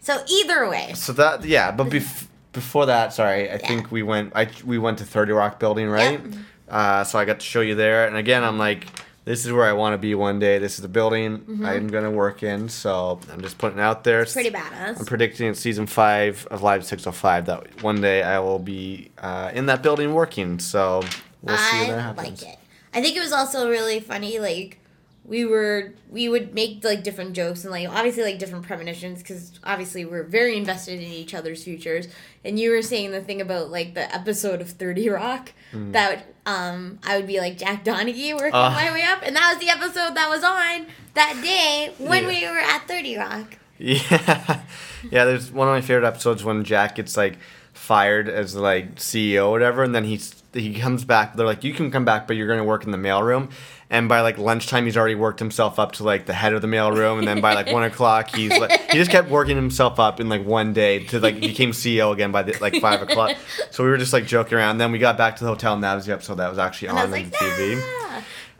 So either way, So that yeah, but bef- before that, sorry, I think we went. I we went to Thirty Rock Building, right? Yep. Uh, so I got to show you there, and again, I'm like, this is where I want to be one day. This is the building I'm gonna work in. So I'm just putting it out there. Mm-hmm. pretty badass. I'm predicting in season five of Live 605 that one day I will be uh, in that building working. So we'll I happens. like it. I think it was also really funny. Like we were, we would make like different jokes and like obviously like different premonitions because obviously we're very invested in each other's futures. And you were saying the thing about like the episode of Thirty Rock that um I would be like Jack Donaghy working Ah. my way up, and that was the episode that was on that day when Yeah. we were at Thirty Rock. Yeah, [laughs] yeah. There's one of my favorite episodes when Jack gets like fired as like CEO or whatever, and then he's he comes back. They're like, you can come back, but you're gonna work in the mailroom. And by like lunchtime, he's already worked himself up to like the head of the mailroom, and then by like one o'clock, he's like he just kept working himself up in like one day to like became CEO again by the, like five o'clock. So we were just like joking around. then we got back to the hotel, and that was the episode that was actually And on was the like, TV. "Ah."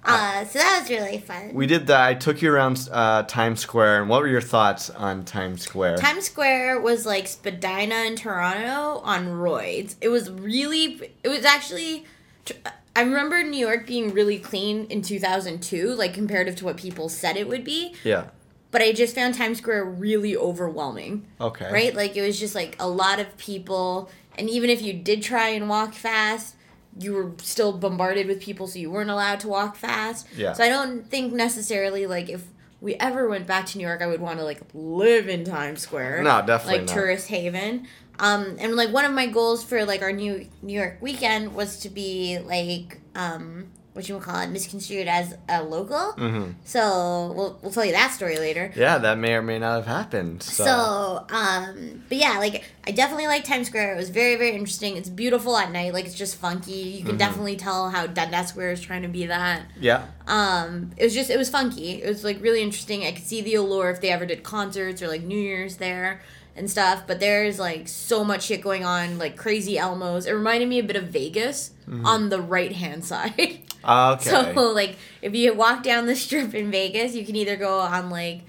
Uh, so that was really fun. We did that. I took you around uh, Times Square, and what were your thoughts on Times Square? Times Square was like Spadina in Toronto on roids. It was really, it was actually, I remember New York being really clean in 2002, like comparative to what people said it would be. yeah. But I just found Times Square really overwhelming, Okay. right? Like it was just like a lot of people. And even if you did try and walk fast, you were still bombarded with people, so you weren't allowed to walk fast. Yeah. So I don't think necessarily like if we ever went back to New York, I would want to like live in Times Square. No, definitely like not. tourist haven. Um, and like one of my goals for like our new New York weekend was to be like um what you would call it misconstrued as a local. Mm-hmm. So we'll we'll tell you that story later. Yeah, that may or may not have happened. So, So, um, but yeah, like I definitely like Times Square. It was very, very interesting. It's beautiful at night. Like it's just funky. You Mm-hmm. can definitely tell how Dundas Square is trying to be that. yeah, Um, it was just it was funky. It was like really interesting. I could see the allure if they ever did concerts or like New Year's there and stuff. But there's like so much shit going on, like crazy Elmos. It reminded me a bit of Vegas on the right hand [laughs] side. Ah, [laughs] okay. So like if you walk down the strip in Vegas, you can either go on like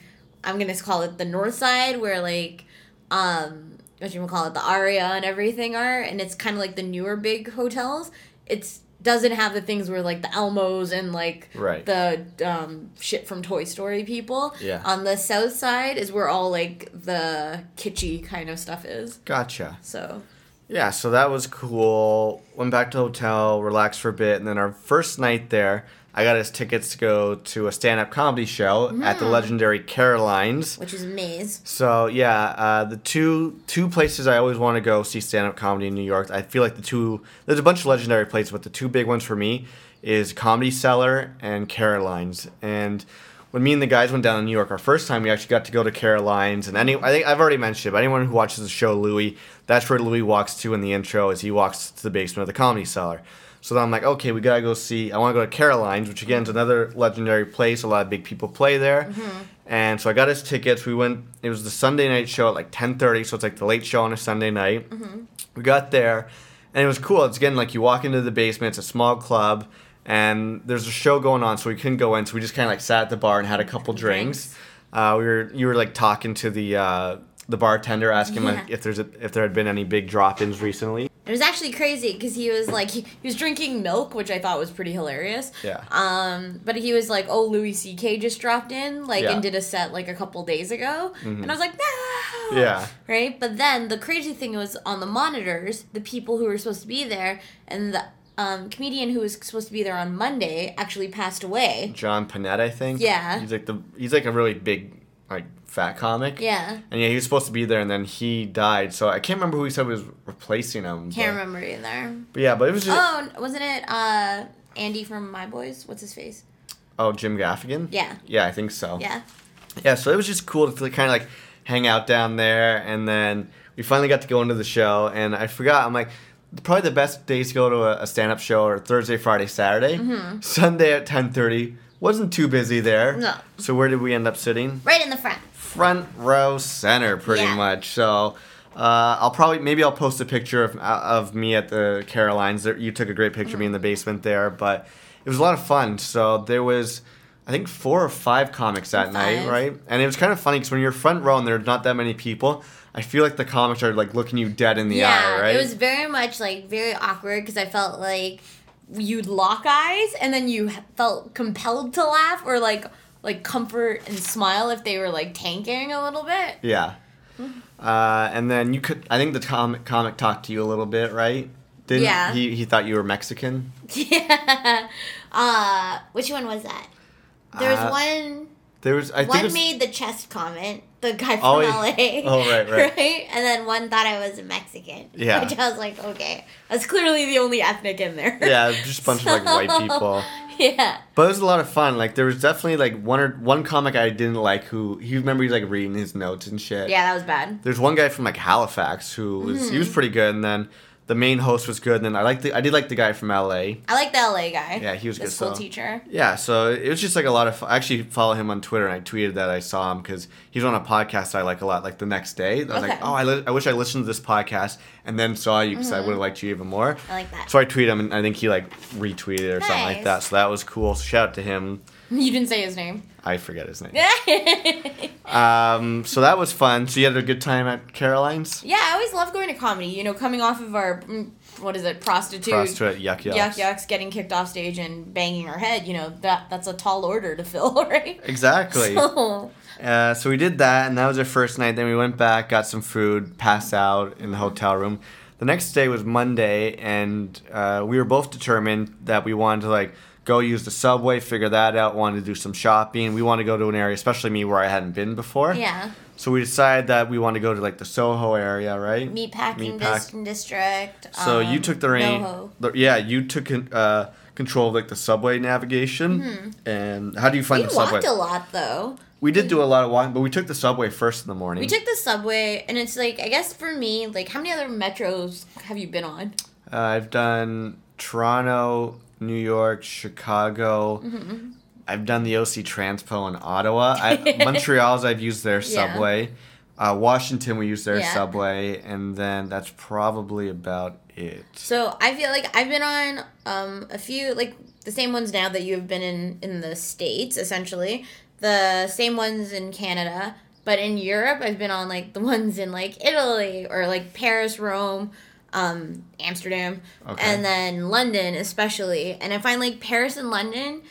I'm gonna call it the north side where like um what you call it the Aria and everything are, and it's kind of like the newer big hotels. It's doesn't have the things where like the Elmos and like Right. the um, shit from Toy Story people. Yeah. On the south side is where all like the kitschy kind of stuff is. gotcha. So Yeah, so that was cool. Went back to the hotel, relaxed for a bit, and then our first night there, I got us tickets to go to a stand-up comedy show at the legendary Carolines. which is a maze. So yeah, uh, the two two places I always want to go see stand-up comedy in New York. I feel like the two there's a bunch of legendary places, but the two big ones for me is Comedy Cellar and Carolines. And when me and the guys went down to New York our first time, we actually got to go to Carolines. And any I think I've already mentioned it, but anyone who watches the show Louie, that's where Louis walks to in the intro, as he walks to the basement of the Comedy Cellar. So then I'm like, okay, we gotta go see. I want to go to Caroline's, which again is another legendary place. A lot of big people play there. Mm-hmm. And so I got his tickets. We went. It was the Sunday night show at like 10:30, so it's like the late show on a Sunday night. Mm-hmm. We got there, and it was cool. It's again like you walk into the basement. It's a small club, and there's a show going on, so we couldn't go in. So we just kind of like sat at the bar and had a couple drinks. Uh, we were you were like talking to the uh, the bartender, asking him like, if there's a, if there had been any big drop-ins recently. It was actually crazy because he was like he, he was drinking milk, which I thought was pretty hilarious. Yeah. Um, but he was like, "Oh, Louis C.K. just dropped in, like, Yeah. Mm-hmm. and did a set like a couple days ago," and I was like, "No." Yeah. Right. But then the crazy thing was on the monitors, the people who were supposed to be there and the um, comedian who was supposed to be there on Monday actually passed away. John Pinette, I think. Yeah. He's like the he's like a really big like fat comic. Yeah. And yeah, he was supposed to be there, and then he died. So I can't remember who he said was replacing him. Can't but, remember either. But yeah, but it was just oh, wasn't it uh, Andy from My Boys? What's his face? Oh, Jim Gaffigan. Yeah. Yeah, I think so. Yeah. Yeah, so it was just cool to kind of like hang out down there, and then we finally got to go into the show, and I forgot. I'm like. Probably the best days to go to a, a stand-up show are Thursday, Friday, Saturday. Sunday at 10:30 wasn't too busy there. Mm-hmm. No. So where did we end up sitting? Right in the front. front row center pretty Yeah. much so uh, I'll probably maybe I'll post a picture of, of me at the Carolines. You took a great picture of me in the basement there, but it was a lot of fun. So there was, I think four or five comics that night, right? And it was kind of funny because when you're front row and there's not that many people, I feel like the comics are like looking you dead in the yeah, eye, right? it was very much like very awkward because I felt like you'd lock eyes and then you felt compelled to laugh or like like comfort and smile if they were like tanking a little bit. yeah. Uh, and then you could, I think the comic comic talked to you a little bit, right? Didn't Yeah. he? He thought you were Mexican. [laughs] Yeah. Uh, which one was that? There was Uh, one. There was, I think. One was- made the chest comment. The guy from Oh, LA. Oh, right, [laughs] right. And then one thought I was a Mexican. Yeah. Which I was like, okay, that's clearly the only ethnic in there. Yeah, just a bunch of like white [laughs] people. Yeah. But it was a lot of fun. Like there was definitely like one or one comic I didn't like who he remember he's like reading his notes and shit. Yeah, that was bad. There's one guy from like Halifax who was he was mm-hmm. pretty good, and then the main host was good. And then I like the I did like the guy from LA. I like the LA guy. Yeah, he was the good, school so- teacher. Yeah, so it was just like a lot of. Fun. I actually follow him on Twitter, and I tweeted that I saw him because he's on a podcast I like a lot. Like the next day, I was like, oh, I, li- I wish I listened to this podcast and then saw you because I mm-hmm. would have liked you even more. I like that. So I tweeted him, and I think he like retweeted or something like that. So that was cool. So shout out to him. [laughs] You didn't say his name. I forget his name. [laughs] Um, so that was fun. So you had a good time at Caroline's. Yeah, I always love going to comedy. You know, coming off of our mm, what is it, prostitute, Prostitute Yuk Yuk's. Yuk Yuk's, getting kicked off stage and banging our head. You know that that's a tall order to fill, [laughs] right? Exactly. So, Uh, so we did that, and that was our first night. Then we went back, got some food, passed out in the hotel room. The next day was Monday, and uh, we were both determined that we wanted to like go use the subway, figure that out. Wanted to do some shopping. We want to go to an area, especially me, where I hadn't been before. yeah, So we decided that we want to go to like the Soho area, right? meatpacking Meatpack- dis- district. So you um, took the rain. Yeah, you took uh, control of like the subway navigation. And how do you find we the subway? We walked a lot though. We did do a lot of walking, but we took the subway first in the morning. We took the subway, and it's like I guess for me, like how many other metros have you been on? Uh, I've done Toronto, New York, Chicago. Mm-hmm. I've done the OC Transpo in Ottawa. I, [laughs] Montreal's I've used their Yeah. subway. Uh, Washington we used their Yeah. subway, and then that's probably about it. So I feel like I've been on um, a few like the same ones now that you have been in in the states essentially the same ones in Canada but in Europe I've been on like the [laughs] ones in like Italy or like Paris Rome um, Amsterdam Okay. and then London especially and I find like Paris and London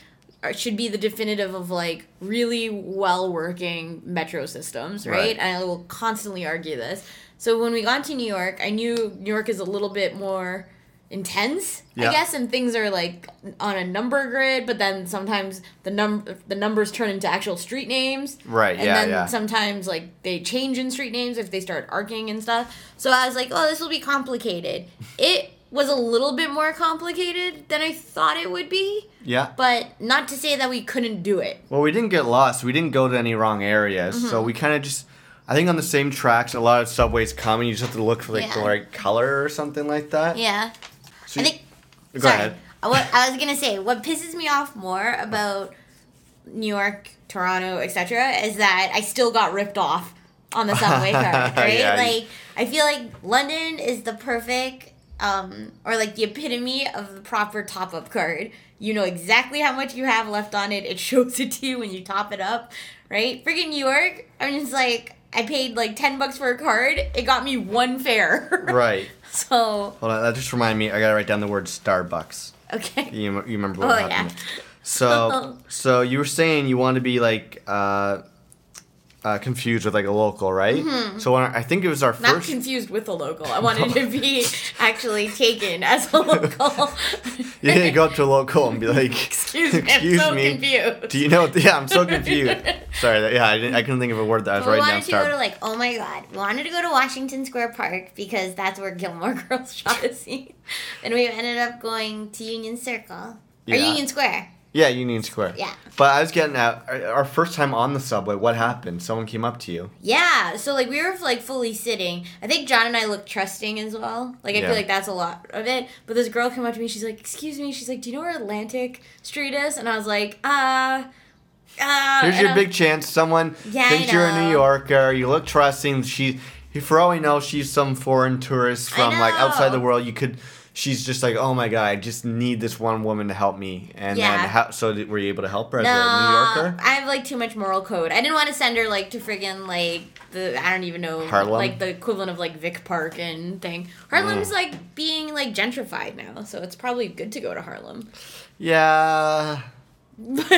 are, should be the definitive of like really well working metro systems right? Right. and I will constantly argue this so when we got to New York I knew New York is a little bit more intense Yeah. I guess and things are like on a number grid but then sometimes the num the numbers turn into actual street names Right, and yeah, And then yeah. sometimes like they change in street names if they start arcing and stuff so I was like oh this will be complicated [laughs] it was a little bit more complicated than I thought it would be Yeah. but not to say that we couldn't do it Well, we didn't get lost. We didn't go to any wrong areas. So Mm-hmm. we kind of just, I think on the same tracks, a lot of subways come and you just have to look for like the right color or something like that. yeah So I you- think Go Sorry. ahead. What I was gonna say, what pisses me off more about New York, Toronto, etc., is that I still got ripped off on the subway [laughs] card, right? Yeah, like I feel like London is the perfect, um, or like the epitome of the proper top up card. You know exactly how much you have left on it. It shows it to you when you top it up, right? Freaking New York, I'm just like. I paid like ten bucks for a card. It got me one fare. [laughs] Right. [laughs] So Hold on. That just reminded me. I gotta write down the word Starbucks. okay. You, you remember what Oh, happened? yeah. So, [laughs] so you were saying you want to be like uh, uh, confused with like a local, right? So when I, I think it was our Mm-hmm. Not first. confused with a local. I wanted to be [laughs] actually taken as a local. you didn't go up to a local and be like, Excuse me, I'm so confused. Do you know? Yeah, I'm so confused. [laughs] Sorry. that- Yeah, I, didn't, I couldn't think of a word that I was writing down. wanted to go to like, oh my god, we wanted to go to Washington Square Park because that's where Gilmore [laughs] Girls shot a scene, and we ended up going to Union Circle or Yeah. Union Square. Yeah, Union Square. Yeah. But I was getting at our first time on the subway. What happened? Someone came up to you. Yeah, so like we were like fully sitting. I think John and I looked trusting as well. Like I Yeah. feel like that's a lot of it. But this girl came up to me. She's like, "Excuse me." She's like, "Do you know where Atlantic Street is?" And I was like, "Uh." Uh, Here's your I'm- big chance. Someone Yeah, thinks you're a New. Yorker. You look trusting. She, for all we know, she's some foreign tourist from like outside the world. You could. She's just like, oh my god, I just need this one woman to help me. And Yeah. then, how, so did, were you able to help her as No, a New Yorker? I have like too much moral code. I didn't want to send her like to friggin' like the I don't even know Harlem? like the equivalent of like Vic Park and thing. Harlem's mm. like being like gentrified now, so it's probably good to go to Harlem. Yeah. No, [laughs]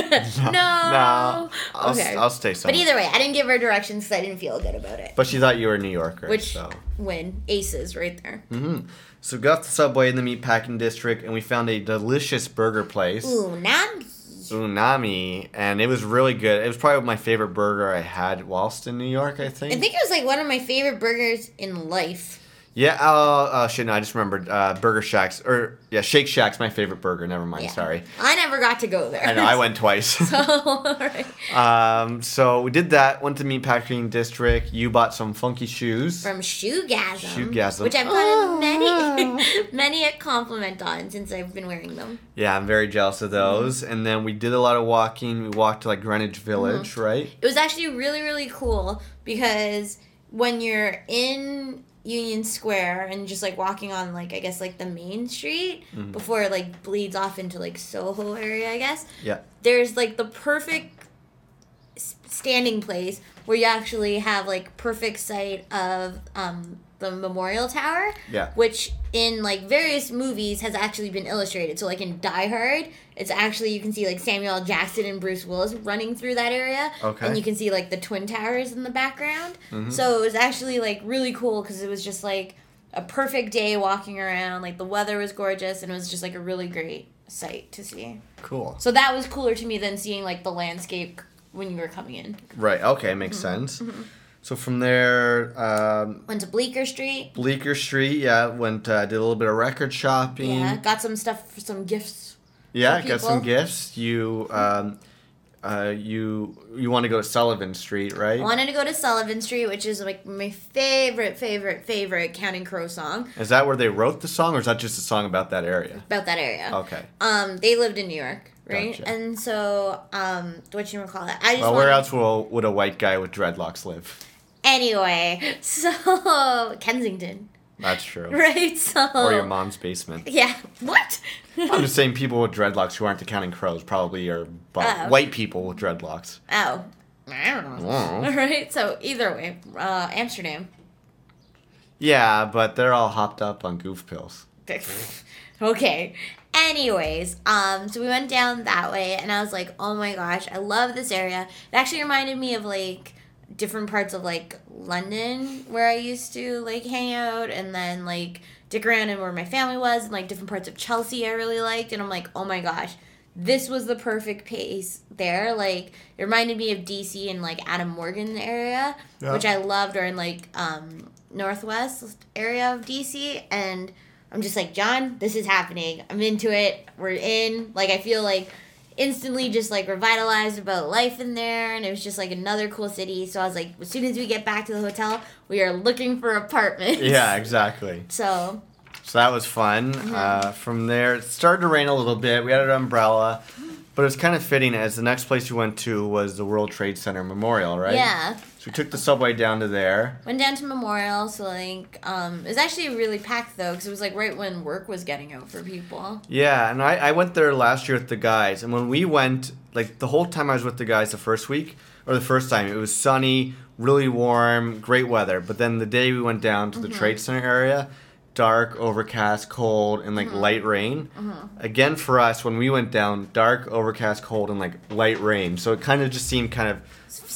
No. I'll, okay. I'll stay but either way, I didn't give her directions because I didn't feel good about it. But she thought you were a New Yorker. Which so. win aces right there. hmm So we got off the subway in the meatpacking district, and we found a delicious burger place. Ooh, Nami. Umami, and it was really good. It was probably my favorite burger I had whilst in New York. I think. I think it was like one of my favorite burgers in life. Yeah. Oh, uh, shit. No, I just remembered. Uh, burger Shacks, or yeah, Shake Shack's my favorite burger. Never mind. Yeah. Sorry. I never got to go there. I know. I went twice. [laughs] so, [laughs] alright. um. So we did that. Went to meatpacking district. You bought some funky shoes. From Shoegasm. Shoegasm. Which I've gotten many, [laughs] many a compliment on since I've been wearing them. yeah, I'm very jealous of those. And then we did a lot of walking. We walked to like Greenwich Village, right? It was actually really, really cool because when you're in Union Square and just like walking on like I guess like the main street Mm-hmm. before it like bleeds off into like Soho area, I guess. Yeah. There's like the perfect standing place where you actually have like perfect sight of um the memorial tower Yeah. which in like various movies has actually been illustrated so like in die hard it's actually you can see like samuel jackson and bruce willis running through that area Okay. and you can see like the twin towers in the background so it was actually like really cool because it was just like a perfect day walking around like the weather was gorgeous and it was just like a really great sight to see Cool. so that was cooler to me than seeing like the landscape when you were coming in. Right. Okay. Makes Mm-hmm. sense. So from there, um, Went to Bleecker Street. Bleecker Street. Yeah. Went. Uh, did a little bit of record shopping. Yeah, got some stuff for some gifts Yeah, got some gifts. You, um, uh, you, you want to go to Sullivan Street, right? I wanted to go to Sullivan Street, which is like my favorite, favorite, favorite Counting Crow song Is that where they wrote the song, or is that just a song about that area? about that area. Okay. Um, they lived in New York, right? Gotcha. And so, um, what you call it? I just Well, where wanted- else will, would a white guy with dreadlocks live? Anyway, [laughs] so Kensington, That's true. [laughs] right? So Or your mom's basement. Yeah. What? [laughs] I'm just saying people with dreadlocks who aren't the counting crows probably are Oh. white people with dreadlocks. oh, I don't know. All right. So either way, uh, Amsterdam. Yeah, but they're all hopped up on goof pills. okay. Anyways, um, so we went down that way, and I was like, oh my gosh, I love this area. It actually reminded me of like different parts of like London where I used to like hang out, and then like dick around and where my family was, and like different parts of Chelsea I really liked, and I'm like, oh my gosh. This was the perfect pace there. Like it reminded me of DC and like Adam Morgan area, Yeah. which I loved, or in like um, northwest area of DC, and I'm just like, John, this is happening. I'm into it. We're in. Like, I feel like instantly just like revitalized about life in there. And it was just like another cool city. So I was like, as soon as we get back to the hotel, we are looking for apartments. Yeah, [laughs] exactly. So, So that was fun. Mm-hmm. Uh, from there, it started to rain a little bit. We had an umbrella, but it was kind of fitting as the next place we went to was the World Trade Center Memorial, right? yeah. So we took the subway down to there. Went down to Memorial. So, like, um, it was actually really packed though, because it was like right when work was getting out for people. Yeah, and I, I went there last year with the guys, and when we went, like the whole time I was with the guys the first week, or the first time, it was sunny, really warm, great weather. But then the day we went down to the mm-hmm. Trade Center area, dark, overcast, cold, and like mm-hmm. light rain. Mm-hmm. Again, for us, when we went down, dark, overcast, cold, and like light rain. So it kind of just seemed kind of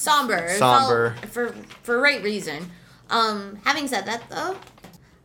somber. Somber. for for right reason. Um, having said that though,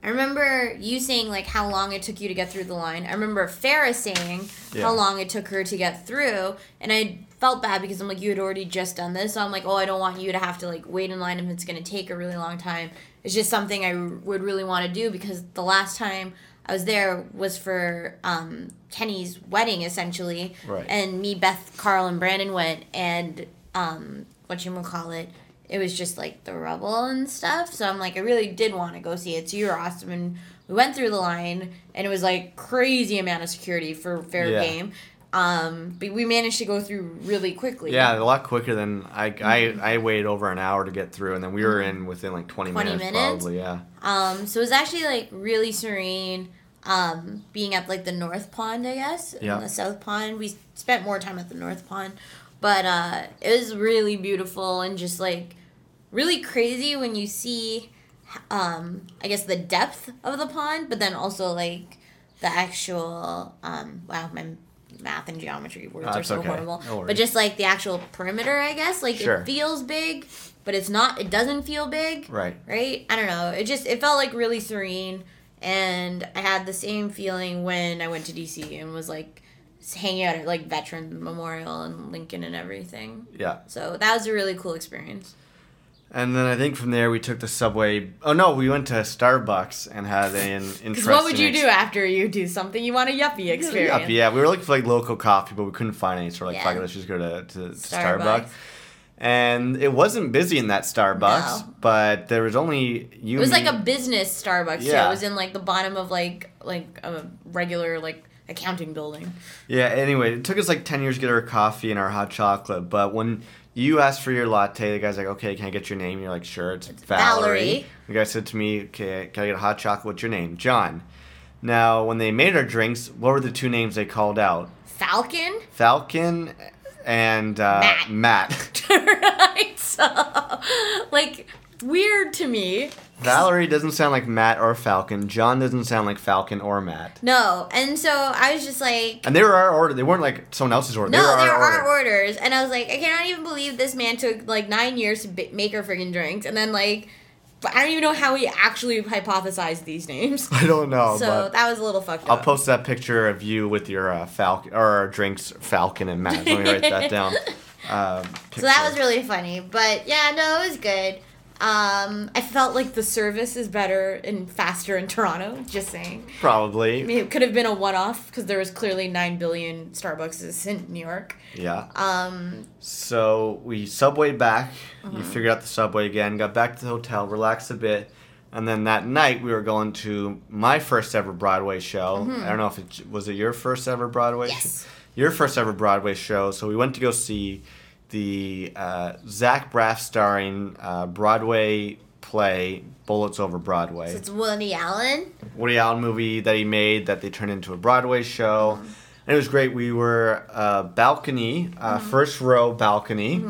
I remember you saying like how long it took you to get through the line. I remember Farah saying Yeah. how long it took her to get through, and I felt bad because I'm like you had already just done this, so I'm like oh I don't want you to have to like wait in line if it's gonna take a really long time. It's just something I would really want to do because the last time I was there was for um, Kenny's wedding essentially, Right. and me, Beth, Carl, and Brandon went, and um, what you would call it, it was just like the rubble and stuff. So I'm like, I really did want to go see it. So you were awesome, and we went through the line, and it was like crazy amount of security for fair Yeah. game. Um, but we managed to go through really quickly. yeah, a lot quicker than I Mm-hmm. I, I waited over an hour to get through, and then we were in within like 20, 20 minutes, minutes? probably. Yeah. Um, so it was actually like really serene. Um, being at like the North Pond, I guess, Yeah. and the South Pond. We spent more time at the North Pond, but uh, it was really beautiful and just like really crazy when you see, um, I guess the depth of the pond, but then also like the actual. Um, wow, my math and geometry words Oh, are so okay. horrible. No but just like the actual perimeter, I guess, like Sure. it feels big, but it's not. It doesn't feel big Right. right? I don't know. It just it felt like really serene, and I had the same feeling when I went to DC and was like hanging out at like Veteran Memorial and Lincoln and everything. Yeah. So that was a really cool experience. And then I think from there we took the subway. Oh no, we went to Starbucks and had an [laughs] interesting. Because what would you do after you do something? You want a yuppie experience. Yeah, yeah, we were looking for like local coffee, but we couldn't find any. So we're like, Yeah. fuck it, let's just go to, to, to Starbucks. Starbucks. And it wasn't busy in that Starbucks, No. but there was only you. It was me- like a business Starbucks. Yeah. Yeah. It was in like the bottom of like like a regular like accounting building. Yeah. Anyway, it took us like ten years to get our coffee and our hot chocolate, but when you asked for your latte, the guy's like, "Okay, can I get your name?" And you're like, "Sure, it's, Valerie. Valerie. The guy said to me, "Okay, can I get a hot chocolate? What's your name?" John. Now, when they made our drinks, what were the two names they called out? Falcon. Falcon and uh, Matt. Matt. [laughs] right. So like weird to me. Valerie doesn't sound like Matt or Falcon. John doesn't sound like Falcon or Matt. No, and so I was just like, And they were our order. They weren't like someone else's order. no, they were there our are order. orders, and I was like, I cannot even believe this man took like nine years to b- make our friggin' drinks, and then like, I don't even know how he actually hypothesized these names. [laughs] I don't know, so that was a little fucked up. I'll up. post that picture of you with your uh, Falcon or our drinks, Falcon and Matt. Let me write that [laughs] down. Um, So that was really funny, but yeah, no, it was good. Um, I felt like the service is better and faster in Toronto. Just saying. Probably. I mean, it could have been a one-off because there was clearly nine billion Starbucks in New York. Yeah. Um, So we subwayed back. Mm-hmm. You figured out the subway again. Got back to the hotel, relaxed a bit, and then that night we were going to my first ever Broadway show. I don't know if it was it your first ever Broadway. Mm-hmm. Yes. Show? Your first ever Broadway show. So we went to go see the uh, Zach Braff starring uh, Broadway play Bullets Over Broadway. It's Woody Allen. Woody Allen movie that he made that they turned into a Broadway show. Mm-hmm. And it was great. We were uh, balcony, uh, Mm-hmm. first row balcony.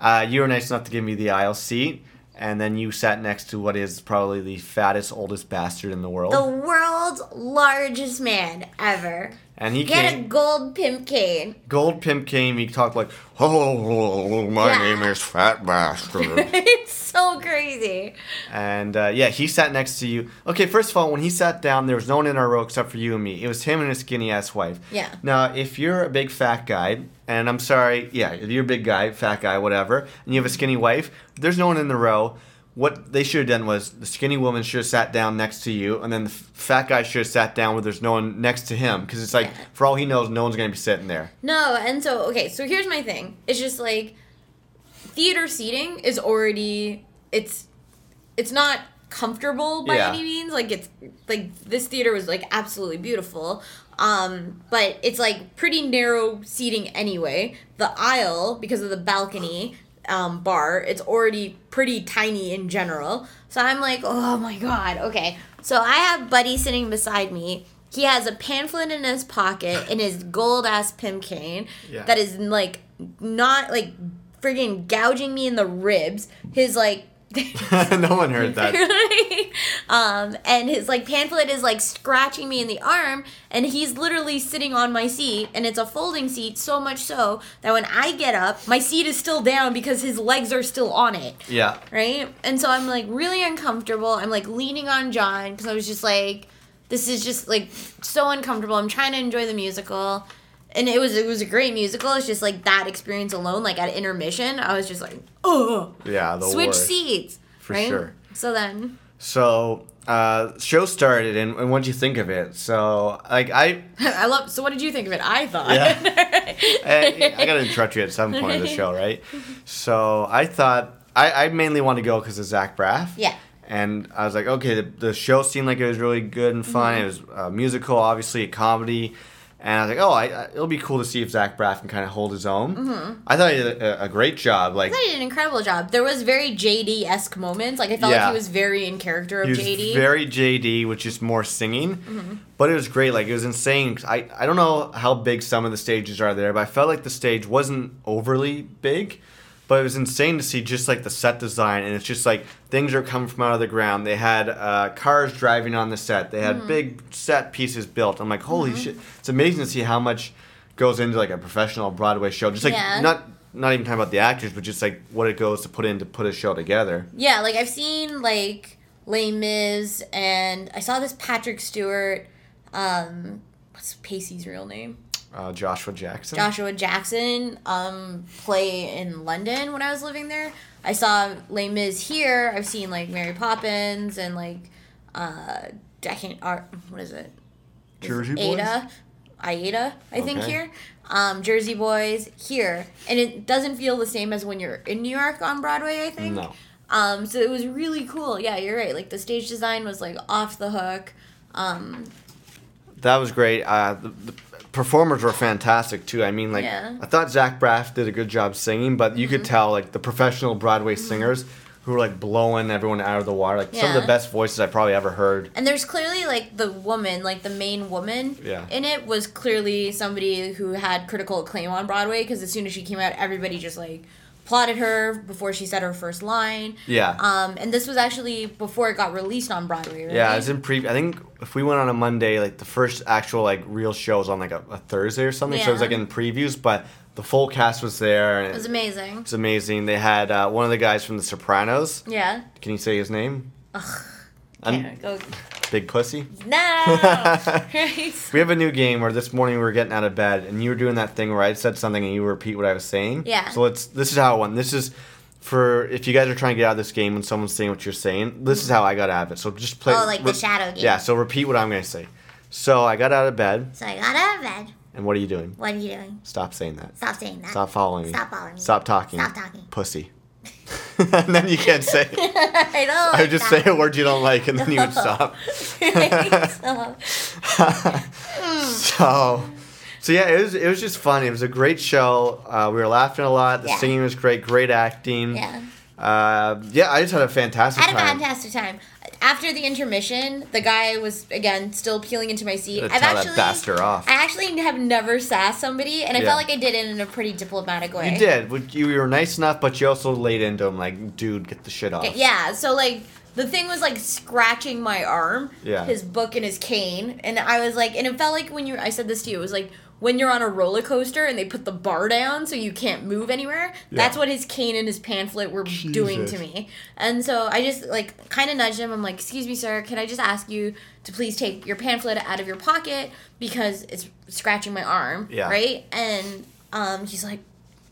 Uh, you were nice enough to give me the aisle seat. And then you sat next to what is probably the fattest, oldest bastard in the world. The world's largest man ever. And he Get a gold pimp cane. Gold Pimp cane. he talked like, oh, my Yeah. name is Fat Bastard. [laughs] it's so crazy. And uh, yeah, he sat next to you. Okay, first of all, when he sat down, there was no one in our row except for you and me. It was him and his skinny ass wife. Yeah. Now, if you're a big fat guy, and I'm sorry, yeah, if you're a big guy, fat guy, whatever, and you have a skinny wife, there's no one in the row. What they should have done was the skinny woman should have sat down next to you, and then the fat guy should have sat down where there's no one next to him, because it's like, for all he knows, no one's gonna be sitting there. No, and so okay, so here's my thing. It's just like theater seating is already it's it's not comfortable by Yeah. any means. Like it's like this theater was like absolutely beautiful. Um, but it's like pretty narrow seating anyway. The aisle, because of the balcony um, bar, it's already pretty tiny in general. So I'm like, oh my god, okay. So I have Buddy sitting beside me. He has a pamphlet in his pocket and his gold ass pimp cane Yeah. that is like not like friggin' gouging me in the ribs. His like [laughs] no one heard that. [laughs] um and his like pamphlet is like scratching me in the arm and he's literally sitting on my seat and it's a folding seat so much so that when I get up my seat is still down because his legs are still on it Yeah. right? And so I'm like really uncomfortable. I'm like leaning on John because I was just like, this is just like so uncomfortable. I'm trying to enjoy the musical. And it was it was a great musical. It's just like that experience alone, like at intermission, I was just like, oh, Yeah, the switch worst. seats, For right? sure. So then, So, uh, show started, and, and what did you think of it? So, like, I [laughs] I love so what did you think of it? I thought Yeah. [laughs] I, I gotta interrupt you at some point of the show, right? So I thought I, I mainly want to go because of Zach Braff. Yeah. And I was like, okay, the, the show seemed like it was really good and fun. Mm-hmm. It was a musical, obviously a comedy. And I was like, oh, I, I, it'll be cool to see if Zach Braff can kind of hold his own. Mm-hmm. I thought he did a, a great job. Like, I thought he did an incredible job. There was very JD esque moments. Like I felt Yeah. like he was very in character of he was JD. very JD, which is more singing, Mm-hmm. but it was great. Like it was insane. I I don't know how big some of the stages are there, but I felt like the stage wasn't overly big, but it was insane to see just like the set design, and it's just like things are coming from out of the ground. They had uh, cars driving on the set. They Mm-hmm. had big set pieces built. I'm like, holy shit! It's amazing to see how much goes into like a professional Broadway show. Just like Yeah. not. Not even talking about the actors, but just like what it goes to put in to put a show together. Yeah, like I've seen like Les Mis and I saw this Patrick Stewart. Um, what's Pacey's real name? Uh, Joshua Jackson. Joshua Jackson um, play in London when I was living there. I saw Les Mis here. I've seen like Mary Poppins and like uh, I can't. Ar- what is it? Jersey Boys? Ada, Aida, I think Okay. here. Um, Jersey Boys here, and it doesn't feel the same as when you're in New York on Broadway. I think. No. Um, so it was really cool. Yeah, you're right. Like the stage design was like off the hook. Um, That was great. Uh, the, the performers were fantastic too. I mean, like Yeah. Mm-hmm. I thought Zach Braff did a good job singing, but you could tell like the professional Broadway singers who were like blowing everyone out of the water. Like some of the best voices I probably ever heard. and there's clearly like the woman, like the main woman Yeah. in it was clearly somebody who had critical acclaim on Broadway because as soon as she came out, everybody just like applauded her before she said her first line. Yeah. Um, and this was actually before it got released on Broadway, right? Yeah, it's in pre. I think if we went on a Monday, like the first actual like real show was on like a, a Thursday or something. Yeah. So it was like in previews, but the full cast was there, and It was amazing. It's amazing. They had uh, one of the guys from The Sopranos. Yeah. Can you say his name? Un- Yeah, go. Big Pussy. No. [laughs] We have a new game where this morning we were getting out of bed and you were doing that thing where I said something and you repeat what I was saying. Yeah. So let's. This is how it went. This is for if you guys are trying to get out of this game when someone's saying what you're saying, this is how I got out of it. So just play. Oh, like the shadow game. Yeah. So repeat what I'm gonna say. So I got out of bed, So I got out of bed. and what are you doing? What are you doing? Stop saying that. Stop saying that. Stop following me. Stop following me. Stop talking. Stop talking. Pussy. [laughs] and then you can't say. it. [laughs] I don't. I would just that. say a word you don't like, and then you would stop. [laughs] so, so yeah, it was it was just fun. It was a great show. Uh, we were laughing a lot. The Yeah. singing was great. Great acting. Yeah. Uh, yeah, I just had a fantastic I had a time. fantastic time. After the intermission, the guy was again still peeling into my seat. I've actually, bastard off. I actually have never sassed somebody, and I Yeah. felt like I did it in a pretty diplomatic way. You did. You were nice enough, but you also laid into him like, dude, get the shit off. Yeah, so like the thing was like scratching my arm, Yeah. his book and his cane, and I was like, and it felt like when you, I said this to you, it was like when you're on a roller coaster and they put the bar down so you can't move anywhere. That's what his cane and his pamphlet were doing to me, and so I just like kind of nudged him. I'm like, excuse me, sir, can I just ask you to please take your pamphlet out of your pocket because it's scratching my arm, Yeah. right? And um, he's like,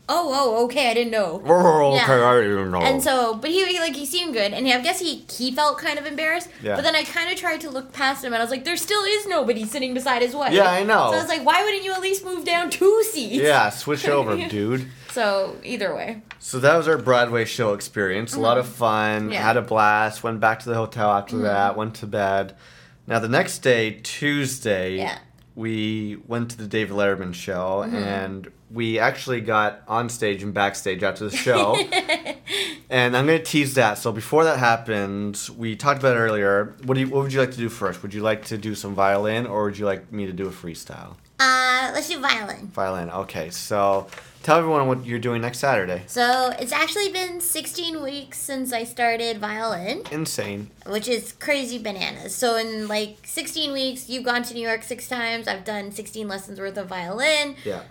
oh, oh, okay, I didn't know. Oh, Yeah. okay, I didn't know. And so, but he he, like he seemed good, and I guess he he felt kind of embarrassed. Yeah. But then I kind of tried to look past him, and I was like, there still is nobody sitting beside his wife. Yeah, I know. So I was like, why wouldn't you at least move down two seats? yeah, switch over, [laughs] dude. So either way, So that was our Broadway show experience. A lot of fun. Mm-hmm. Yeah. Mm-hmm. Had a blast. Went back to the hotel after that. Went to bed. Now the next day, Tuesday, Yeah. We went to the David Letterman show, Mm-hmm. and we actually got on stage and backstage after the show. [laughs] and I'm gonna tease that. So before that happens, we talked about earlier. What do you, What would you like to do first? Would you like to do some violin, or would you like me to do a freestyle? uh, let's do violin. Violin. Okay. So tell everyone what you're doing next Saturday. So it's actually been 16 weeks since I started violin, Insane. which is crazy bananas. So in like 16 weeks, you've gone to New York six times. I've done 16 lessons worth of violin. Yeah.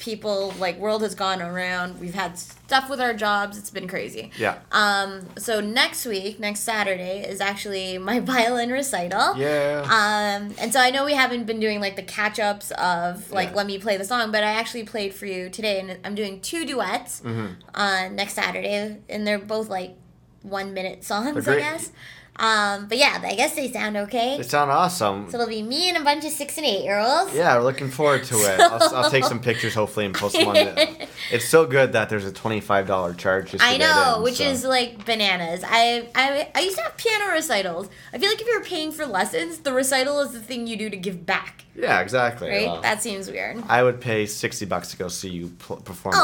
People like world has gone around we've had stuff with our jobs it's been crazy Yeah. um so next week next saturday is actually my [laughs] violin recital Yeah. um and so i know we haven't been doing like the catch-ups of like Yeah. let me play the song but i actually played for you today and i'm doing two duets Mm-hmm. uh next saturday and they're both like one minute songs i guess um but yeah i guess they sound okay They sound awesome. so it'll be me and a bunch of six and eight year olds Yeah, we're looking forward to it. I'll, I'll take some pictures hopefully and post them on the. [laughs] It's so good that there's a twenty-five dollar charge. Just to I know, in, which so. is like bananas. I, I I used to have piano recitals. I feel like if you're paying for lessons, the recital is the thing you do to give back, yeah, exactly. right? Well, that seems weird. I would pay sixty bucks to go see you pl- perform Aw,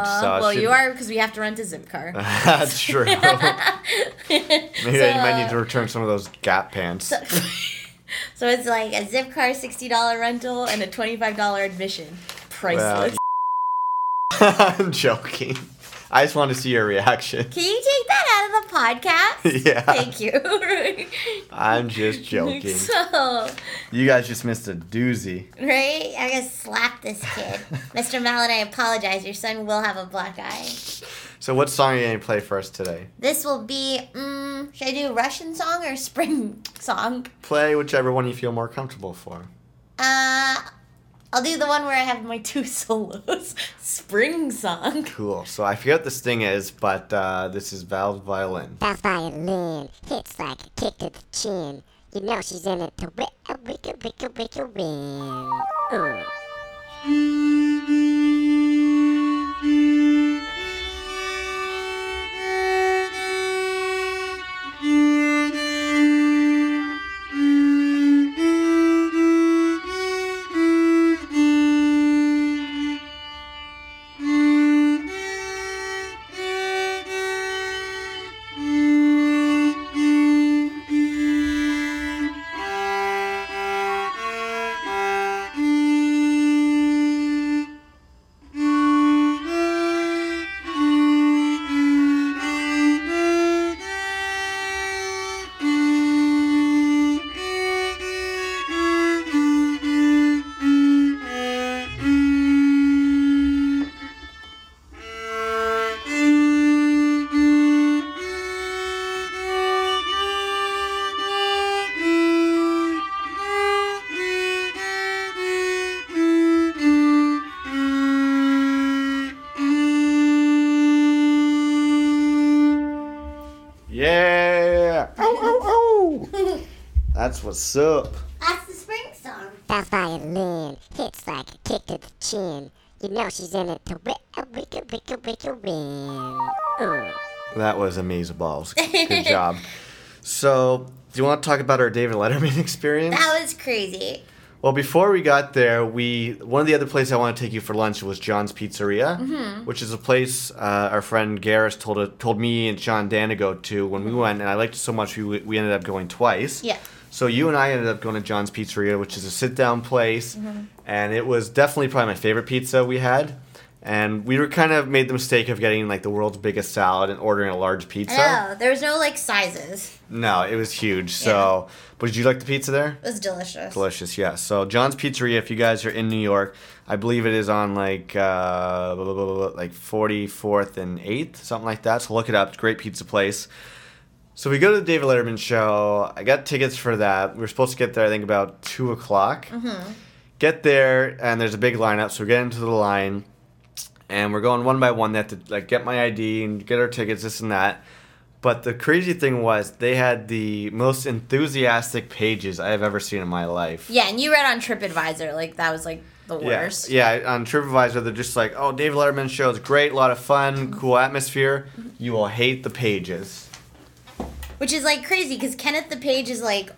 on stage. So well, should- you are because we have to rent a Zipcar. [laughs] That's true. [laughs] Maybe So, I might need to return some of those Gap pants. [laughs] so it's like a zip car sixty dollar rental and a twenty five dollar admission. Priceless. [laughs] I'm joking. I just want to see your reaction. Can you take that out of the podcast? [laughs] Yeah. Thank you. I'm just [laughs] joking. so, You guys just missed a doozy. right? I'm gonna slap this kid, [laughs] Mr. Malin. I apologize. Your son will have a black eye. So, what song are you going to play for us today? This will be, mm, should I do Russian song or spring song? Play whichever one you feel more comfortable for. Uh, I'll do the one where I have my two [laughs] solos. Spring song. Cool. So I forget what this thing is, but uh, this is Val's violin. That violin hits like a kick to the chin. You know she's in it to win, a wicka, wicka, wicka, win. Ooh. What's up. That's the spring song. That violin hits like a kick to the chin. You know she's in it to win, win, win, win, win. Ooh. That was amazing balls. Good job. [laughs] So, do you want to talk about our David Letterman [laughs] experience? That was crazy. Well, before we got there, we one of the other places I want to take you for lunch was John's Pizzeria, Mm-hmm. which is a place uh, our friend Garris told told me and John Dan to go to when we went, and I liked it so much we we ended up going twice. Yeah. So you and I ended up going to John's Pizzeria, which is a sit down place, Mm-hmm. and it was definitely probably my favorite pizza we had. And we were kind of made the mistake of getting like the world's biggest salad and ordering a large pizza. No, there was no like sizes. No, it was huge. So, but did you like the pizza there? It was delicious. Delicious, yeah. So John's Pizzeria, if you guys are in New York, I believe it is on like uh, blah, blah, blah, blah, like 44th and 8th, something like that. So look it up. It's a great pizza place. So we go to the David Letterman show. I got tickets for that. We were supposed to get there, I think, about 2 o'clock. Mm-hmm. Get there, and there's a big lineup. So we get into the line, and we're going one by one. They have to like get my ID and get our tickets, this and that. But the crazy thing was, they had the most enthusiastic pages I have ever seen in my life. Yeah, and you read on TripAdvisor like that was like the worst. Yeah, yeah. On TripAdvisor, they're just like, "Oh, David Letterman show is great, a lot of fun, cool atmosphere." Mm-hmm. You will hate the pages. Which is like crazy because Kenneth the Page is like,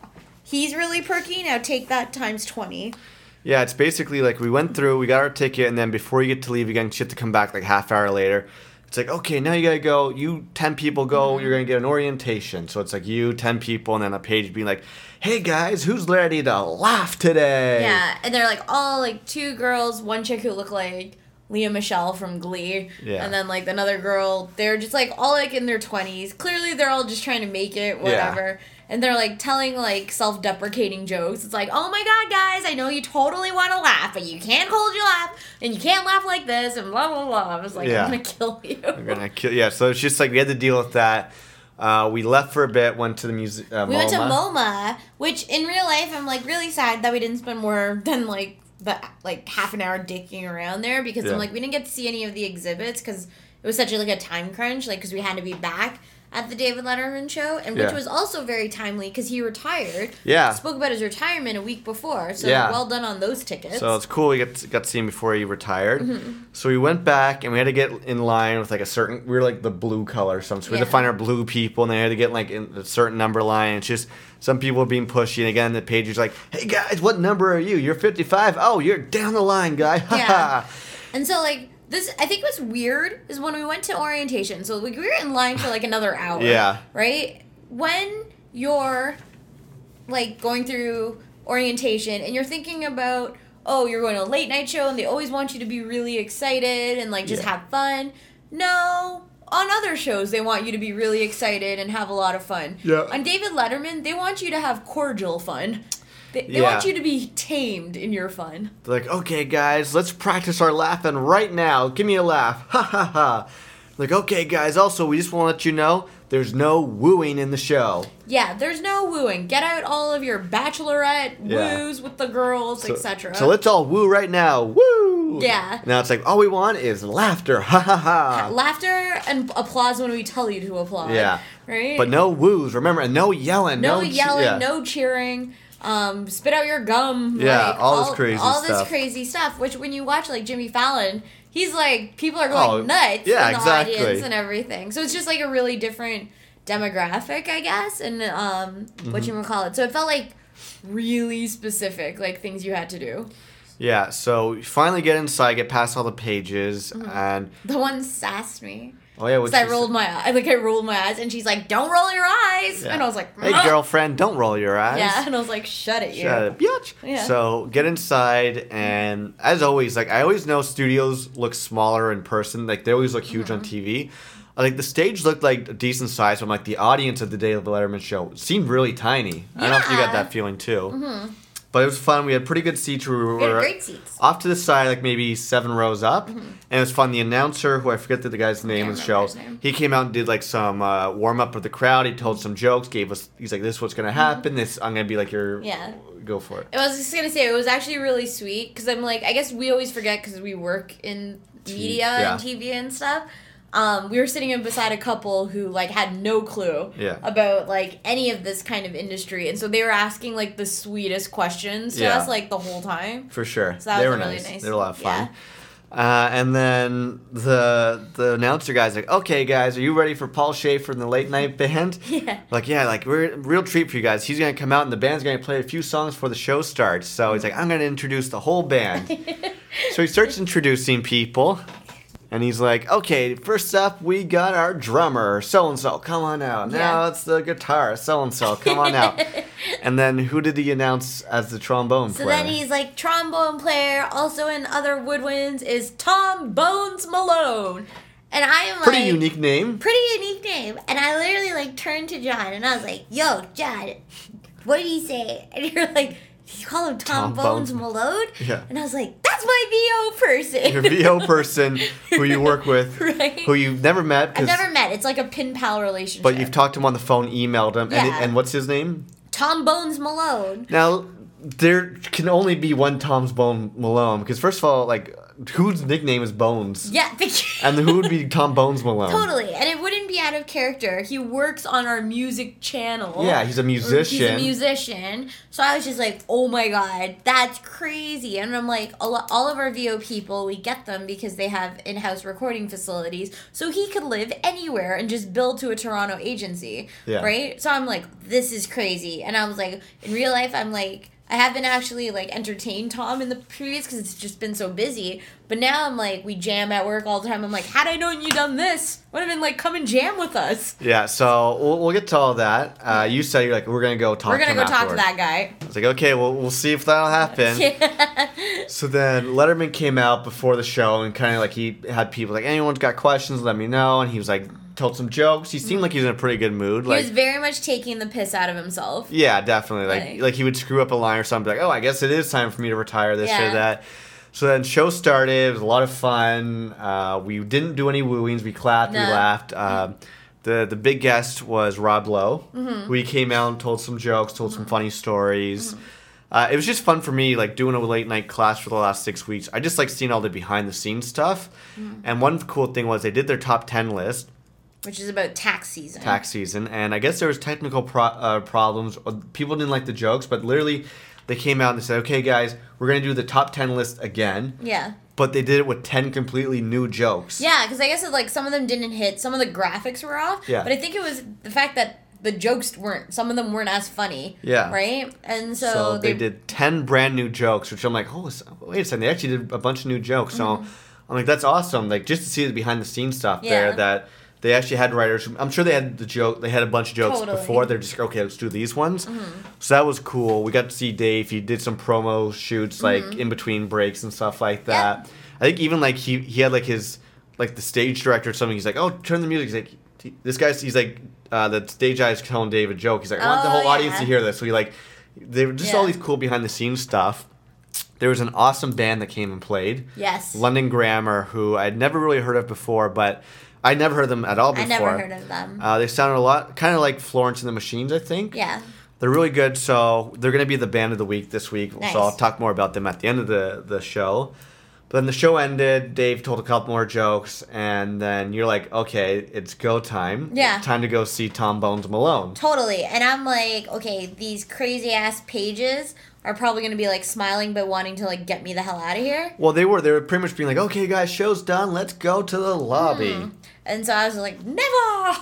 he's really perky. Now take that times 20. Yeah, it's basically like we went through, we got our ticket, and then before you get to leave again, you have to come back like half hour later. It's like, okay, now you gotta go. You ten people go. Mm-hmm. You're gonna get an orientation. So it's like you ten people, and then a page being like, "Hey guys, who's ready to laugh today?" Yeah, and they're like all like two girls, one chick who look like Lea Michele from Glee, Yeah. and then like another girl. They're just like all like in their twenties. Clearly, they're all just trying to make it, whatever. And they're like telling like self-deprecating jokes. It's like, oh my god, guys, I know you totally want to laugh, but you can't hold your laugh, and you can't laugh like this, and blah blah blah. I was like, Yeah. I'm gonna kill you. I'm gonna kill. Yeah, so it's just like we had to deal with that. Uh, we left for a bit, went to the music. Uh, We went to. MoMA, which in real life I'm like really sad that we didn't spend more than like the like half an hour dicking around there because Yeah. I'm like we didn't get to see any of the exhibits because it was such a, like a time crunch like because we had to be back at the David Letterman show and which Yeah. was also very timely because he retired. Yeah. Spoke about his retirement a week before, so Yeah. well done on those tickets. So it's cool. We got to, got to see him before he retired. Mm-hmm. So we went back and we had to get in line with like a certain. We were like the blue color or something. So we had to find our blue people, and they had to get like in a certain number line. It's just some people being pushy, and again the page is like, "Hey guys, what number are you? You're 55. Oh, you're down the line, guy." [laughs] Yeah. And so like this, I think what's weird is when we went to orientation. So we were in line for like another [sighs] hour. Yeah. Right. When you're like going through orientation and you're thinking about oh you're going to a late night show and they always want you to be really excited and like just Yeah. have fun. No. On other shows, they want you to be really excited and have a lot of fun. Yeah. On David Letterman, they want you to have cordial fun. They, they Yeah. want you to be tamed in your fun. They're like, "Okay, guys, let's practice our laughing right now. Give me a laugh." [laughs] Ha ha ha. Like, okay, guys. Also, we just want to let you know there's no wooing in the show. Yeah, there's no wooing. Get out all of your bachelorette Yeah. woos with the girls, So, etc. so let's all woo right now. Woo! Yeah. Now it's like all we want is laughter. [laughs] Ha ha ha. [laughs] Laughter and applause when we tell you to applaud. Yeah. Right? But no woos. Remember, and no yelling. no No, che- yelling, yeah. no cheering. Um, spit out your gum. Yeah, like, all this crazy stuff. all this crazy stuff. Which when you watch like Jimmy Fallon, he's like people are going Oh, nuts yeah, in the exactly. audience and everything. So it's just like a really different demographic, I guess, and um, what Mm-hmm. you call it. So it felt like really specific, like things you had to do. Yeah. So we finally get inside, get past all the pages, Mm-hmm. and The one sassed me. Oh yeah, Cause I rolled my eye, like I rolled my eyes, and she's like, "Don't roll your eyes," and I was like, Hey, girlfriend, don't roll your eyes. Yeah, and I was like, "Shut it, you." Shut up, bitch. Yeah. So get inside, and as always, like I always know studios look smaller in person. Like they always look huge on Mm-hmm. TV. Uh, Like the stage looked like a decent size, but like the audience at the David Letterman show seemed really tiny. Yeah. I don't know if you got that feeling too. But it was fun. We had pretty good seats. We were We had great seats. off to the side, like maybe seven rows up, and it was fun. The announcer, who I forget the, the guy's name the show, he came out and did like some uh, warm up with the crowd. He told some jokes, gave us. He's like, "This is what's gonna happen. This I'm gonna be like your Yeah. Go for it. I was just gonna say it was actually really sweet because I'm like I guess we always forget because we work in media yeah. and TV and stuff. Um, we were sitting in beside a couple who like had no clue Yeah. about like any of this kind of industry, and so they were asking like the sweetest questions to Yeah. us like the whole time. For sure. So that they was were really nice. nice. They were a lot of fun. Yeah. Uh, and then the the announcer guy's like, "Okay, guys, are you ready for Paul Shaffer and the late night band?" [laughs] Yeah. Like, yeah, like we're real treat for you guys. He's gonna come out and the band's gonna play a few songs before the show starts. So he's like, "I'm gonna introduce the whole band." [laughs] so he starts introducing people, and he's like, "Okay, first up, we got our drummer, so and so. Come on out. Now Yeah. it's the guitar, so and so. Come on out." [laughs] and then who did he announce as the trombone So player? So then he's like trombone player, also in other woodwinds is Tom Bones Malone, and I am like Pretty like unique name. Pretty unique name. And I literally like turned to John and I was like, yo, John, what did he say? And you're like, you call him Tom, Tom Bones, Bones. Malone? Yeah. And I was like, that's my VO person. Your VO person who you work [laughs] with, Right. who you've never met, I've never met. It's like a pin pal relationship. but you've talked to him on the phone, emailed him, and, Yeah. and what's his name? Tom Bones Malone. Now, there can only be one Tom's Bone Malone because first of all, like, whose nickname is Bones? yeah, the- And who would be [laughs] Tom Bones Malone? totally, and it wouldn't be out of character. He works on our music channel. Yeah, he's a musician. He's a musician. So I was just like, oh my god, that's crazy. And I'm like, all, all of our VO people, we get them because they have in house recording facilities. So he could live anywhere and just build to a Toronto agency. Yeah. Right? So I'm like, this is crazy. And I was like, in real life, I'm like, I haven't actually like entertained Tom in the previous because it's just been so busy. But now I'm like, we jam at work all the time. I'm like, had I known you done this, would have been like, come and jam with us. Yeah, so we'll, we'll get to all that. Uh, you said you're like, we're gonna go talk. We're gonna to go talk to that guy. I was like, okay, well, we'll see if that'll happen. [laughs] Yeah. So then Letterman came out before the show and kind of like he had people like, anyone's got questions, let me know. And he was like, told some jokes. He seemed like he was in a pretty good mood. He Like, was very much taking the piss out of himself. yeah, definitely. Like, Like- like he would screw up a line or something. Like, oh, I guess it is time for me to retire. This Yeah. or that. So then show started. It was a lot of fun. Uh, we didn't do any wooings. We clapped. We No. laughed. Um, the the big guest was Rob Lowe, Mm-hmm. who he came out and told some jokes, told some funny stories. Uh, it was just fun for me, like doing a late night class for the last six weeks. I just like seeing all the behind the scenes stuff. Mm-hmm. And one cool thing was they did their top ten list Which is about tax season. tax season, and I guess there was technical pro- uh, problems. People didn't like the jokes, but literally they came out and they said, "Okay, guys, we're gonna do the top ten list again." Yeah. But they did it with ten completely new jokes. Yeah, because I guess it, like some of them didn't hit, some of the graphics were off. Yeah. But I think it was the fact that the jokes weren't, some of them weren't as funny. Yeah. Right? And so, So, they, did ten brand new jokes, which I'm like, oh, wait a second, they actually did a bunch of new jokes. So I'm like, that's awesome. Like just to see the behind the scenes stuff Mm-hmm. Yeah. there that they actually had writers. I'm sure they had the joke. They had a bunch of jokes Totally. Mm-hmm. before. They're just okay, let's do these ones. So that was cool. We got to see Dave. He did some promo shoots like Mm-hmm. in between breaks and stuff like that. I think even like he he had like his like the stage director or something. He's like, oh, turn the music. He's like. This guy's, he's like, uh, the stage guy is telling Dave a joke. He's like, I want the Oh, whole audience to hear this. So he like, they were just all these cool behind the scenes stuff. There was an awesome band that came and played. Yes. London Grammar, who I'd never really heard of before, but I never heard them at all before. I never heard of them. Uh, they sounded a lot, kind of like Florence and the Machines, I think. yeah. They're really good, so they're going to be the band of the week this week. Nice. So I'll talk more about them at the end of the, the show. But then the show ended. Dave told a couple more jokes, and then you're like, okay, it's go time. Yeah. It's time to go see Tom Bones Malone. Totally. And I'm like, okay, these crazy ass pages are probably going to be like smiling but wanting to like get me the hell out of here. Well, they were. They were pretty much being like, okay, guys, show's done. Let's go to the lobby. Hmm. And so I was like, never!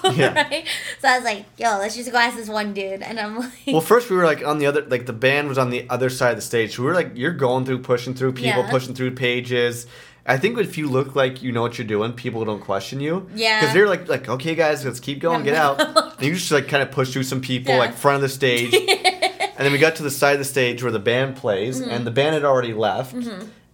[laughs] Yeah. right? So I was like, yo, let's just go ask this one dude. And I'm like, Well, first we were like on the other, like the band was on the other side of the stage. So we were like, you're going through, pushing through people, Yeah. pushing through pages. I think if you look like you know what you're doing, people don't question you. Yeah. Because they're like, like, okay, guys, let's keep going, get out. [laughs] and you just like kind of push through some people, Yeah. like front of the stage. [laughs] and then we got to the side of the stage where the band plays, Mm-hmm. and the band had already left.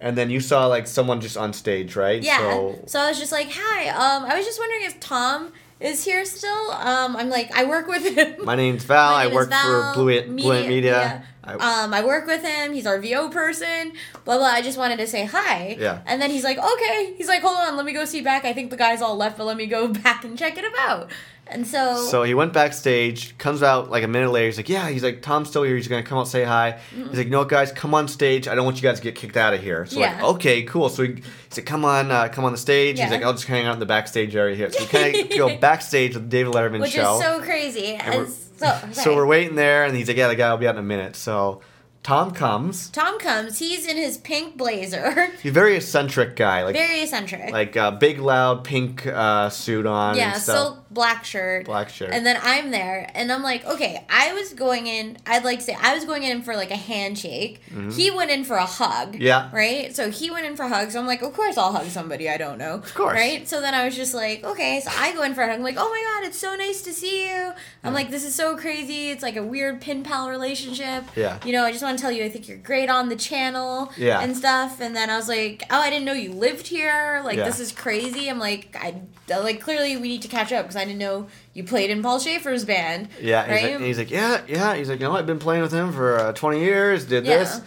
And then you saw like someone just on stage, right? yeah. So So, I was just like, hi. Um, I was just wondering if Tom is here still. Um, I'm like, I work with him. [laughs] my name's Val. My I name is work Val, for Blue, It- Blue Media. I- um, I work with him. He's our VO person. Blah blah. I just wanted to say hi. Yeah. And then he's like, okay. He's like, hold on, let me go see back. I think the guys all left, but let me go [laughs] back and check it out. And so, So he went backstage, comes out like a minute later. He's like, "Yeah." He's like, "Tom's still here. He's gonna come out say hi." He's like, "No, guys, come on stage. I don't want you guys to get kicked out of here." So like, Yeah. okay, cool. So he, he said, "Come on, uh, come on the stage." Yeah. He's like, "I'll just hang out in the backstage area here." So we kind of go backstage with the David Letterman which show. is so crazy. And we're- And so, [laughs] So we're waiting there, and he's like, "Yeah, the guy will be out in a minute." So Tom comes. Tom comes. He's in his pink blazer, [laughs] He's a very eccentric guy, like very eccentric. like uh, big, loud pink uh, suit on. yeah, and stuff. silk black shirt. Black shirt. And then I'm there, and I'm like, okay, I was going in. I'd like to say I was going in for like a handshake. He went in for a hug. Mm-hmm. Yeah. Right. So he went in for hugs. So I'm like, of course I'll hug somebody I don't know. Of course. Right. So then I was just like, okay. So I go in for a hug. I'm like, oh my god, it's so nice to see you. I'm like, this is so crazy. It's like a weird pin pal relationship. Yeah. You know, I just want to tell you, I think you're great on the channel. Yeah. And stuff. And then I was like, oh, I didn't know you lived here. Like Yeah. this is crazy. I'm like, I like clearly we need to catch up because I didn't know you played in Paul Shaffer's band. Yeah, he's, right. like, he's like, yeah, yeah. He's like, you know, I've been playing with him for uh, 20 years. Did Yeah. this,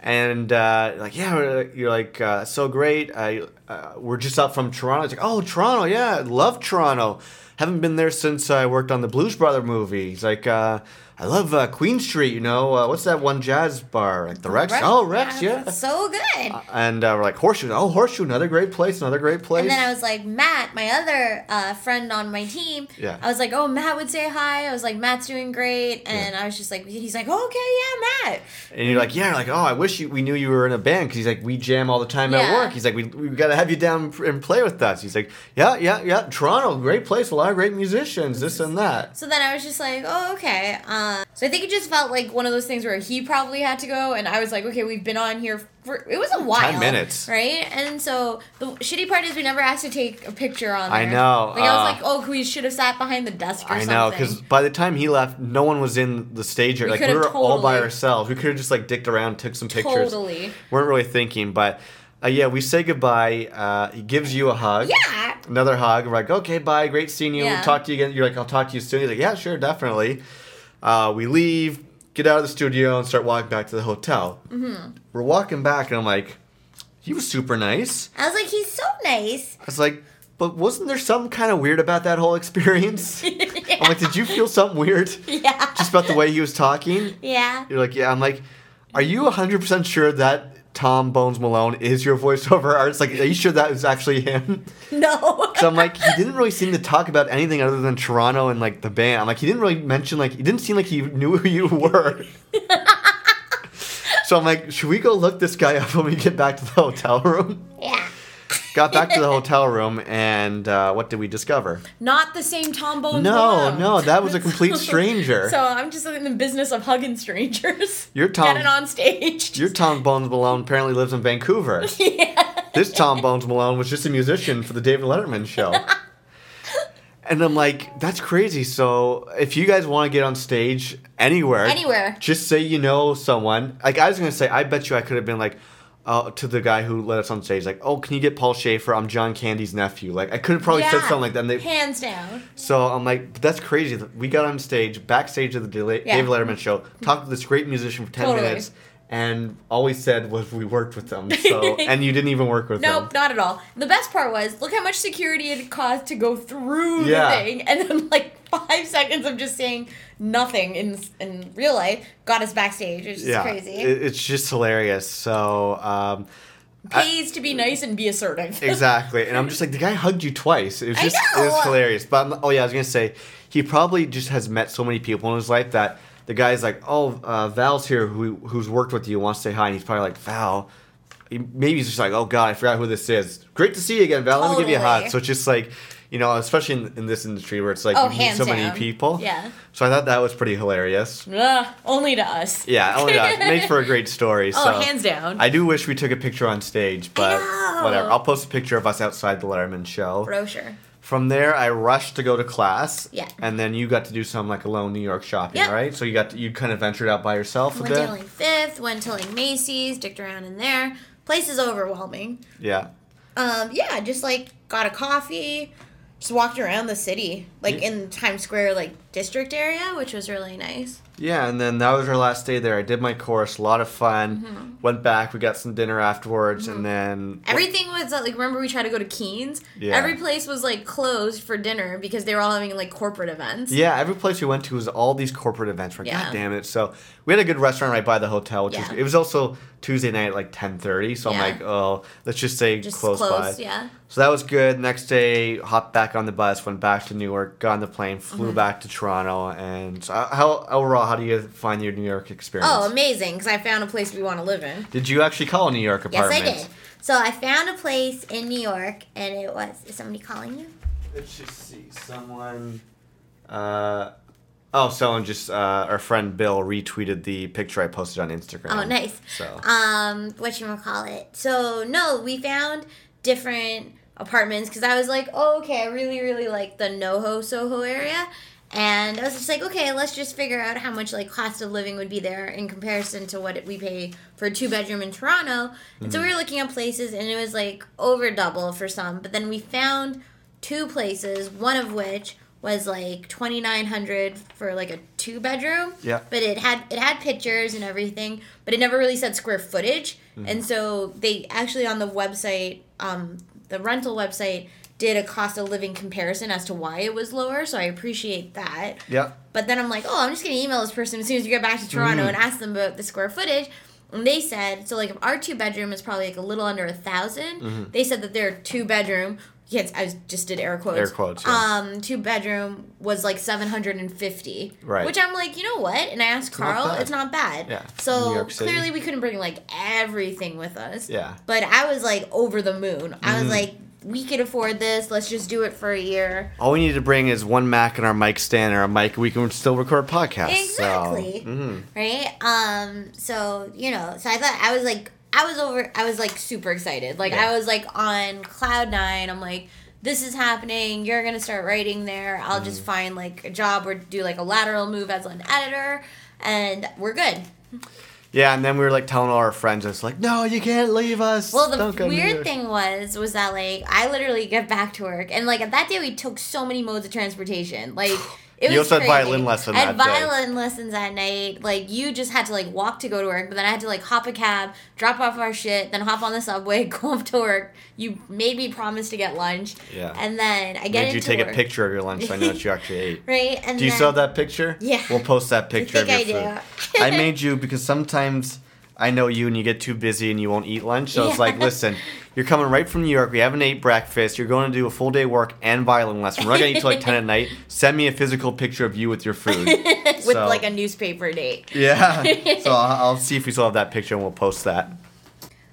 and uh, like, yeah, you're like uh, so great. I uh, we're just up from Toronto. He's like, oh, Toronto, yeah, love Toronto. Haven't been there since I worked on the Blues Brother movie. He's like, uh, I love uh, Queen Street. You know, uh, what's that one jazz bar? Like the Rex. Oh, Rex, yeah. So good. And uh, we're like Horseshoe. Oh, Horseshoe, another great place, another great place. and then I was like, Matt, my other uh, friend on my team. Yeah. I was like, oh, Matt would say hi. I was like, Matt's doing great. And I was just like, he's like, oh, okay, yeah, Matt. And you're like, yeah, like, oh, I wish you, we knew you were in a band because he's like, we jam all the time at work. He's like, we we got to have you down and play with us. He's like, yeah, yeah, yeah, Toronto, great place, a lot of great musicians, this and that. So then I was just like, oh, okay. Uh, so I think it just felt like one of those things where he probably had to go, and I was like, okay, we've been on here for it was a while, ten minutes. right? And so the shitty part is we never asked to take a picture on. There. I know, Like I uh, was like, oh, we should have sat behind the desk or I something. know, because by the time he left, no one was in the stage. area. We like we were all by ourselves. We could have just like dicked around, took some pictures. Totally. weren't really thinking, but uh, yeah, we say goodbye. Uh, he gives you a hug. Yeah. Another hug. We're like, okay, bye. Great seeing you. Yeah. We'll talk to you again. You're like, I'll talk to you soon. He's like, yeah, sure, definitely. Uh, we leave, get out of the studio, and start walking back to the hotel. Mm-hmm. We're walking back, and I'm like, he was super nice. I was like, he's so nice. I was like, but wasn't there something kind of weird about that whole experience? [laughs] I'm like, did you feel something weird Yeah. just about the way he was talking? yeah. You're like, yeah. I'm like, are you 100% sure that Tom Bones Malone is your voiceover artist? Like, are you sure that was actually him? [laughs] No. [laughs] So I'm like, he didn't really seem to talk about anything other than Toronto and like the band. I'm like, he didn't really mention like, he didn't seem like he knew who you [laughs] were. so I'm like, should we go look this guy up when we get back to the hotel room? yeah. Got back to the [laughs] hotel room, and uh, what did we discover? Not the same Tom Bones. No, Malone. no, no, that was a [laughs] complete stranger. So I'm just in the business of hugging strangers. You're Tom- Getting on stage. Your Tom Bones Malone apparently lives in Vancouver. [laughs] yeah. This Tom Bones Malone was just a musician for the David Letterman show. And I'm like, that's crazy. So if you guys want to get on stage anywhere, Anywhere. just say you know someone. Like I was gonna say, I bet you I could have been like, uh, to the guy who let us on stage, like, oh, can you get Paul Shaffer? I'm John Candy's nephew. Like I could have probably said something like that. And they, Hands down. so I'm like, but that's crazy. We got on stage, backstage of the Dela- Yeah. David Letterman show, talked to this great musician for 10 Totally. minutes, and all we said was we worked with them. So, [laughs] and you didn't even work with Nope, them. Nope, not at all. The best part was look how much security it cost to go through Yeah. the thing, and then like five [laughs] seconds of just saying nothing in in real life got us backstage. It's just Yeah, crazy. it- it's just hilarious. So, um, Pays to be nice and be assertive. [laughs] exactly. And I'm just like, the guy hugged you twice. It was I just, it was hilarious. But I'm, oh yeah, I was gonna say, he probably just has met so many people in his life that the guy's like, oh, uh, Val's here, who who's worked with you, wants to say hi, and he's probably like, Val. Maybe he's just like, oh god, I forgot who this is. Great to see you again, Val. Let me give you a hug. So it's just like, you know, especially in, in this industry where it's like Oh, you meet so down. many people. Yeah. So I thought that was pretty hilarious. Ugh, only to us. Yeah, oh my god, made for a great [laughs] story. Oh, so hands down. I do wish we took a picture on stage, but whatever. I'll post a picture of us outside the Letterman show. Brochure. From there, I rushed to go to class. Yeah. And then you got to do some like alone New York shopping, Yeah. right? So you got to, you kind of ventured out by yourself a Went to like Fifth. Went to like Macy's. Dicked around in there. Place is overwhelming. Yeah. Um, yeah, just like got a coffee, just walked around the city, like in Times Square, like district area, which was really nice. Yeah, and then that was our last day there. I did my course, a lot of fun. Mm-hmm. Went back, we got some dinner afterwards, and then Everything was uh, like remember we tried to go to Keens. Yeah. Every place was like closed for dinner because they were all having like corporate events. Yeah, every place we went to was all these corporate events. We're Yeah. God damn it! So we had a good restaurant right by the hotel, which Yeah. was it was also Tuesday night at like ten thirty. So I'm like, oh, let's just say Just close, close, by. yeah. So that was good. Next day, hopped back on the bus, went back to Newark, got on the plane, flew Mm-hmm. back to Toronto, and uh, how overall, how do you find your New York experience? Oh, amazing! Because I found a place we want to live in. did you actually call a New York apartment? Yes. I did. So I found a place in New York, and it was. Is somebody calling you? Let's just see. Someone. Uh, oh, someone just. Uh, our friend Bill retweeted the picture I posted on Instagram. Oh, nice. So. Um, what you call it? So no, we found different apartments because I was like, oh, okay, I really, really like the NoHo Soho area, and I was just like, okay, let's just figure out how much like cost of living would be there in comparison to what we pay for a two bedroom in Toronto. And so we were looking at places, and it was like over double for some, but then we found two places, one of which was like 2900 for like a two bedroom Yeah. but it had it had pictures and everything but it never really said square footage. And so they actually on the website um the rental website did a cost of living comparison as to why it was lower so i appreciate that Yeah. but then i'm like oh i'm just gonna email this person as soon as you get back to toronto Mm. and ask them about the square footage and they said so like our two bedroom is probably like a little under a 1000 Mm-hmm. they said that their two bedroom yes i just did air quotes Air quotes, yeah. um two bedroom was like 750 Right. which i'm like you know what and i asked not carl bad. it's not bad Yeah. So clearly we couldn't bring like everything with us Yeah. but i was like over the moon i Mm-hmm. was like we could afford this let's just do it for a year All we need to bring is one Mac and our mic stand or a mic. We can still record podcasts. Exactly. So, mhm. right um so you know so i thought i was like i was over i was like super excited like Yeah. i was like on cloud nine i'm like this is happening you're gonna start writing there i'll just Mm. find like a job or do like a lateral move as an editor and we're good Yeah, and then we were like telling all our friends, it's like, no, you can't leave us. Well, the Don't go to New weird thing was, was that like I literally get back to work, and like that day we took so many modes of transportation. Like it You also had violin lesson I had that day. violin lessons at night. Like you just had to like walk to go to work, but then I had to like hop a cab, drop off our shit, then hop on the subway, [laughs] go up to work. You made me promise to get lunch. Yeah. And then I get Did you take work, a picture of your lunch so I know what you [laughs] actually ate. Right. And Do you then, still have that picture? Yeah. We'll post that picture think of your I food. do. [laughs] I made you because sometimes I know you and you get too busy and you won't eat lunch. So it's Yeah. like, listen, you're coming right from New York. We haven't ate breakfast. You're going to do a full day work and violin lesson. We're not going to eat till like 10 at night. Send me a physical picture of you with your food. [laughs] with So- like a newspaper date. Yeah. [laughs] So I'll, I'll see if we still have that picture and we'll post that.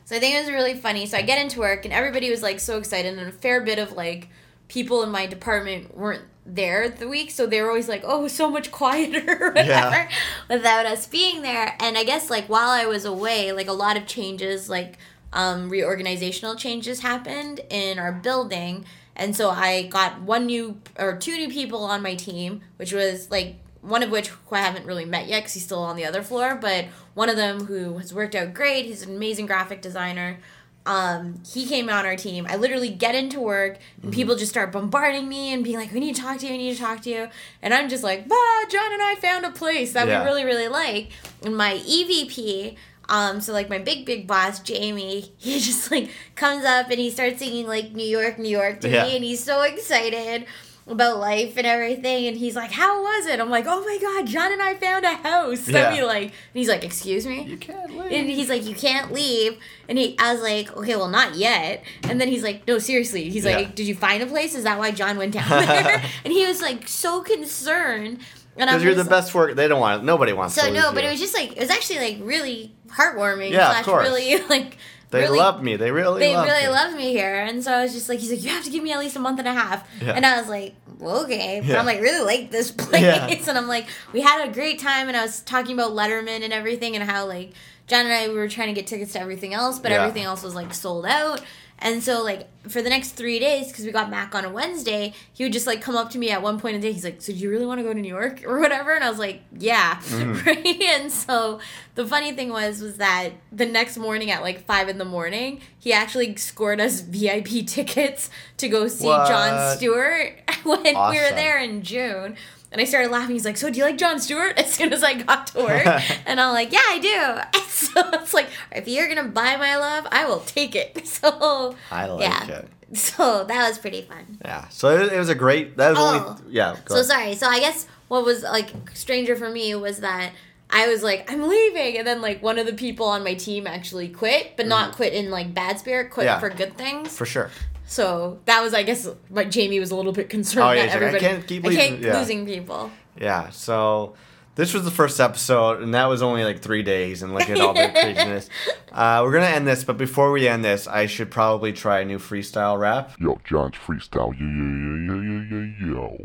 So I think it was really funny. So I get into work and everybody was like so excited, and a fair bit of like people in my department weren't there the week, so they were always like, "Oh, so much quieter," [laughs] whatever, Yeah. without us being there. And I guess like while I was away, like a lot of changes, like um, reorganizational changes happened in our building, and so I got one new or two new people on my team, which was like one of which who I haven't really met yet because he's still on the other floor, but one of them who has worked out great. He's an amazing graphic designer. Um, he came on our team. I literally get into work and people just start bombarding me and being like, "We need to talk to you. We need to talk to you." And I'm just like, "Bah, John and I found a place that Yeah. we really, really like." And my EVP, um, so like my big, big boss, Jamie, [laughs] he just like comes up and he starts singing like New York, New York to Yeah. me, and he's so excited about life and everything. And he's like, "How was it?" I'm like, "Oh my god, John and I found a house." Yeah. That we like. And he's like, "Excuse me." You can't leave And he's like, you can't leave. And he, I was like, okay, well, not yet. And then he's like, no, seriously. He's Yeah. like, did you find a place? Is that why John went down there? [laughs] [laughs] and he was like so concerned. And Because you're the best work. They don't want. Nobody wants So no, but you. it was just like it was actually like really heartwarming. Yeah, of course. Really [laughs] like They really, love me. They really They really me. loved me here, and so I was just like, he's like, you have to give me at least a month and a half, Yeah. and I was like, okay, but Yeah. I'm like really like this [laughs] place, Yeah. and I'm like, we had a great time, and I was talking about Letterman and everything, and how like John and I we were trying to get tickets to everything else, but Yeah. everything else was like sold out. And so, like, for the next three days, because we got back on a Wednesday, he would just, like, come up to me at one point in the day. He's like, So, do you really want to go to New York [laughs] or whatever? And I was like, Yeah. Mm-hmm. [laughs] Right? And so, the funny thing was, was that the next morning at, like, five in the morning, he actually scored us VIP tickets to go see What? Jon Stewart [laughs] when we were there in June. And I started laughing. He's like, "So do you like Jon Stewart?" [laughs] As soon as I got to work, [laughs] and I'm like, "Yeah, I do." And so it's like, if you're gonna buy my love, I will take it. So I like yeah. it. So that was pretty fun. Yeah. So it, was a great. That was Oh. only. Yeah. So ahead. sorry. So I guess what was like stranger for me was that I was like, I'm leaving, and then like one of the people on my team actually quit, but not quit in like bad spirit, quit Mm-hmm. Yeah. for good things. For sure. So that was, I guess, like Jamie was a little bit concerned Oh, yeah, that he's like, I can't keep I can't losing- yeah. losing people. Yeah. So this was the first episode, and that was only like three days, and look at all the [laughs] craziness. Uh, we're gonna end this, but before we end this, I should probably try a new freestyle rap. Yo, John's freestyle. Yo, yo, yo, yo, yo, yo,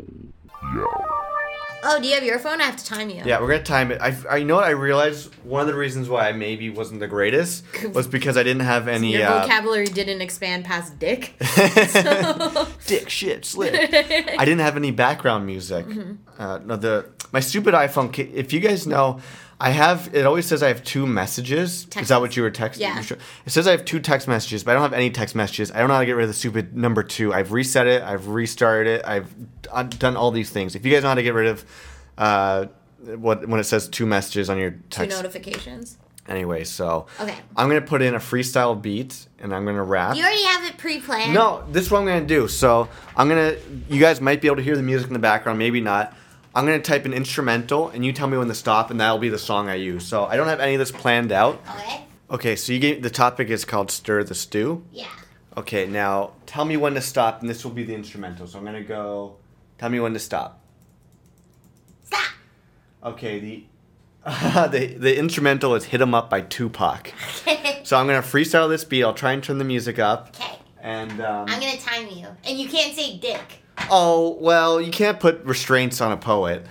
yo. Yo. Oh, do you have your phone? I have to time you. Yeah, we're gonna time it. I, I you know what I realized one of the reasons why I maybe wasn't the greatest [laughs] was because I didn't have any Your uh, vocabulary didn't expand past dick. [laughs] dick shit slip. [laughs] I didn't have any background music. Mm-hmm. Uh, no, the my stupid iPhone. If you guys know, I have. It always says I have two messages. Is that what you were texting? Yeah. sure? It says I have two text messages, but I don't have any text messages. I don't know how to get rid of the stupid number two. I've reset it. I've restarted it. I've done all these things. If you guys know how to get rid of. Uh, what when it says two messages on your text, Two notifications. anyway so Okay. i'm gonna put in a freestyle beat and i'm gonna rap You already have it pre-planned. no, this is what I'm gonna do. So I'm gonna. You guys might be able to hear the music in the background, maybe not. I'm gonna type an instrumental, and you tell me when to stop, and that'll be the song I use. So I don't have any of this planned out. Okay. Okay, so you gave the topic is called "Stir the Stew." Yeah. Okay, now tell me when to stop, and this will be the instrumental. So I'm gonna go. Tell me when to stop. Stop. Okay, the. [laughs] the the instrumental is "Hit 'Em Up" by Tupac. okay. [laughs] So I'm gonna freestyle this beat. I'll try and turn the music up. Okay. And um, I'm gonna time you, and you can't say dick. Oh, well, you can't put restraints on a poet.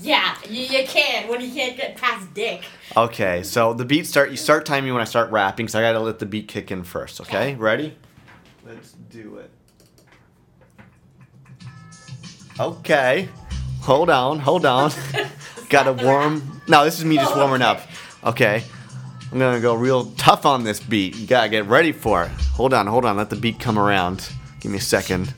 Yeah, you, you can when you can't get past dick. Okay, so the beat start you start timing when I start rapping, so I gotta let the beat kick in first, okay? Ready? Let's do it. Okay. Hold on, hold on. [laughs] gotta warm No, this is me just oh, warming up. Okay. I'm gonna go real tough on this beat. You gotta get ready for it. Hold on, hold on, let the beat come around. Give me a second.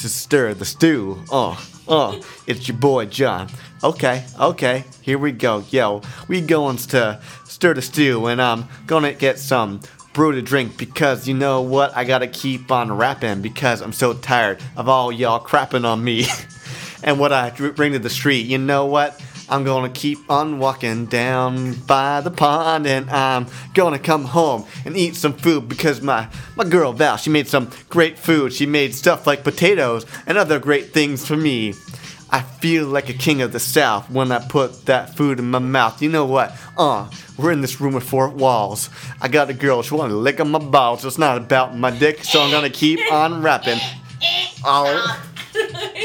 To stir the stew. Oh, oh, it's your boy John. Okay, okay, here we go. Yo, we going to stir the stew, and I'm gonna get some brew to drink because you know what? I gotta keep on rapping because I'm so tired of all y'all crapping on me [laughs] and what I bring to the street. You know what? I'm gonna keep on walking down by the pond and I'm gonna come home and eat some food because my, my girl Val, she made some great food. She made stuff like potatoes and other great things for me. I feel like a king of the South when I put that food in my mouth. You know what? Uh, we're in this room with four walls. I got a girl, she wanna lick on my balls. It's not about my dick, so I'm gonna keep on rapping. [laughs] Oh. [laughs]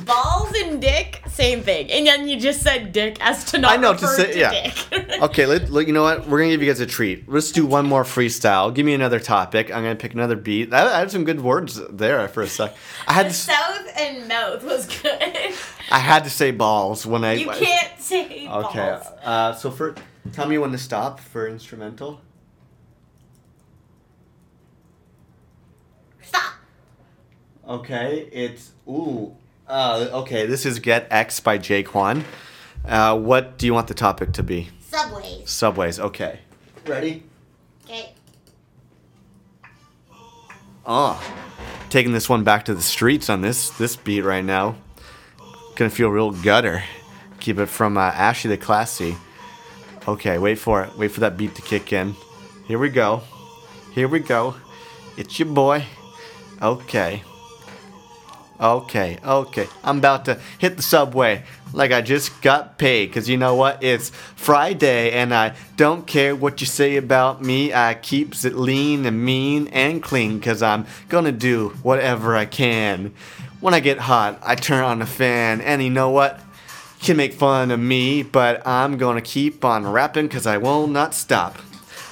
Balls and dick, same thing. And then you just said dick as to not I know, to say- to yeah. dick. [laughs] Okay, let, let- you know what? We're gonna give you guys a treat. Let's do one more freestyle. Give me another topic. I'm gonna pick another beat. I, I had some good words there for a sec. I had to, s- South and mouth was good. I had to say balls when I. You can't say Okay. balls. Uh, so for tell me when to stop for instrumental. Stop. Okay, it's ooh. Uh, okay, this is Get X by Jaquan. Uh, what do you want the topic to be? Subways. Subways. Okay. Ready? Okay. Oh, taking this one back to the streets on this this beat right now. Gonna feel real gutter. Keep it from uh, Ashy to classy. Okay, wait for it. Wait for that beat to kick in. Here we go. Here we go. It's your boy. Okay. Okay, okay. I'm about to hit the subway like I just got paid. Because you know what? It's Friday and I don't care what you say about me. I keeps it lean and mean and clean because I'm gonna do whatever I can. When I get hot, I turn on the fan. And you know what? You can make fun of me, but I'm gonna keep on rapping because I will not stop.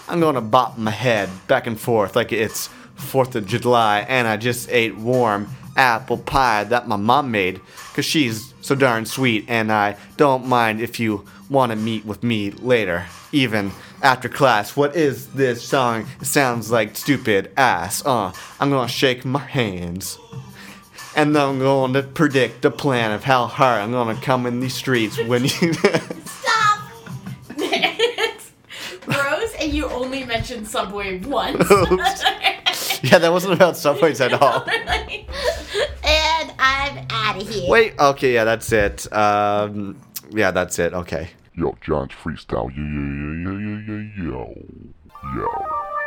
I'm gonna bop my head back and forth like it's 4th of July and I just ate warm apple pie that my mom made because she's so darn sweet and I don't mind if you want to meet with me later, even after class. What is this song? It sounds like stupid ass. Uh, I'm gonna shake my hands. and I'm going to predict the plan of how hard I'm going to come in these streets when you. [laughs] [laughs] Stop. [laughs] Gross, and you only mentioned Subway once. [laughs] yeah, that wasn't about subways at all. [laughs] and I'm out of here. Wait, okay, yeah, that's it. Um, yeah, that's it. Okay. Yo, John's freestyle. Yo, yo, yo, yo, yo, yo, yo. Yo.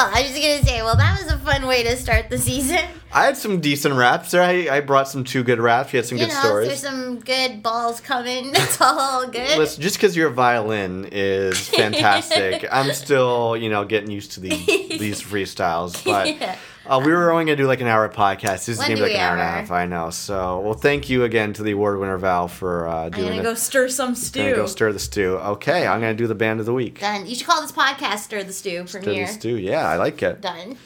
Oh, I was just gonna say, well, that was a fun way to start the season. I had some decent raps there. I, I brought some two good raps. You had some You good know, stories. there's some good balls coming. [laughs] It's all good. Listen, just because your violin is [laughs] fantastic, I'm still, you know, getting used to these these [laughs] freestyles. But Yeah. Uh, we were only gonna do like an hour podcast. This is When gonna be like an hour and a half. I know. So, well, thank you again to the award winner Val for uh, I'm gonna it. go stir some stew. Gonna go stir the stew. Okay, I'm gonna do the band of the week. Done. You should call this podcast "Stir the Stew" from Stir premiere. the stew. Yeah, I like it. Done.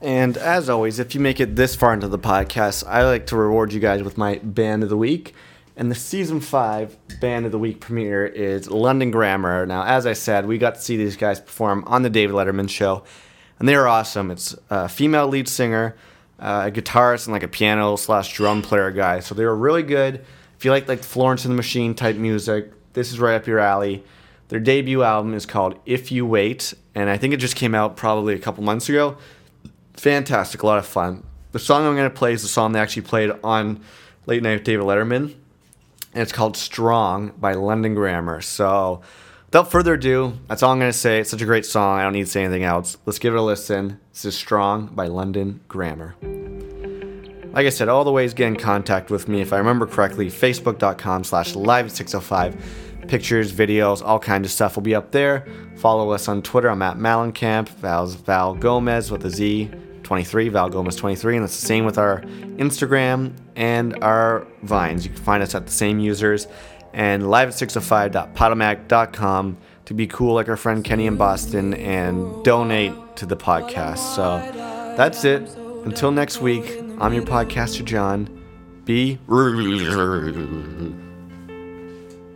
And as always, if you make it this far into the podcast, I like to reward you guys with my band of the week. And the season five band of the week premiere is London Grammar. Now, as I said, we got to see these guys perform on the David Letterman show, and they are awesome. It's a female lead singer, uh, a guitarist, and like a piano slash drum player guy. So they were really good. If you like like Florence and the Machine type music, this is right up your alley. Their debut album is called If You Wait, and I think it just came out probably a couple months ago fantastic, a lot of fun. The song I'm going to play is the song they actually played on Late Night with David Letterman, and it's called Strong by London Grammar. So, without further ado, that's all I'm going to say. It's such a great song, I don't need to say anything else. Let's give it a listen. This is Strong by London Grammar. Like I said, all the ways get in contact with me, if I remember correctly, facebook.com slash live605. Pictures, videos, all kinds of stuff will be up there. Follow us on Twitter. I'm at Malencamp. Val's Val Gomez with a Z. 23, Val Gomez 23, and it's the same with our Instagram and our Vines. You can find us at the same users and live at 605.podomatic.com to be cool like our friend Kenny in Boston and donate to the podcast. So that's it. Until next week, I'm your podcaster, John. Be.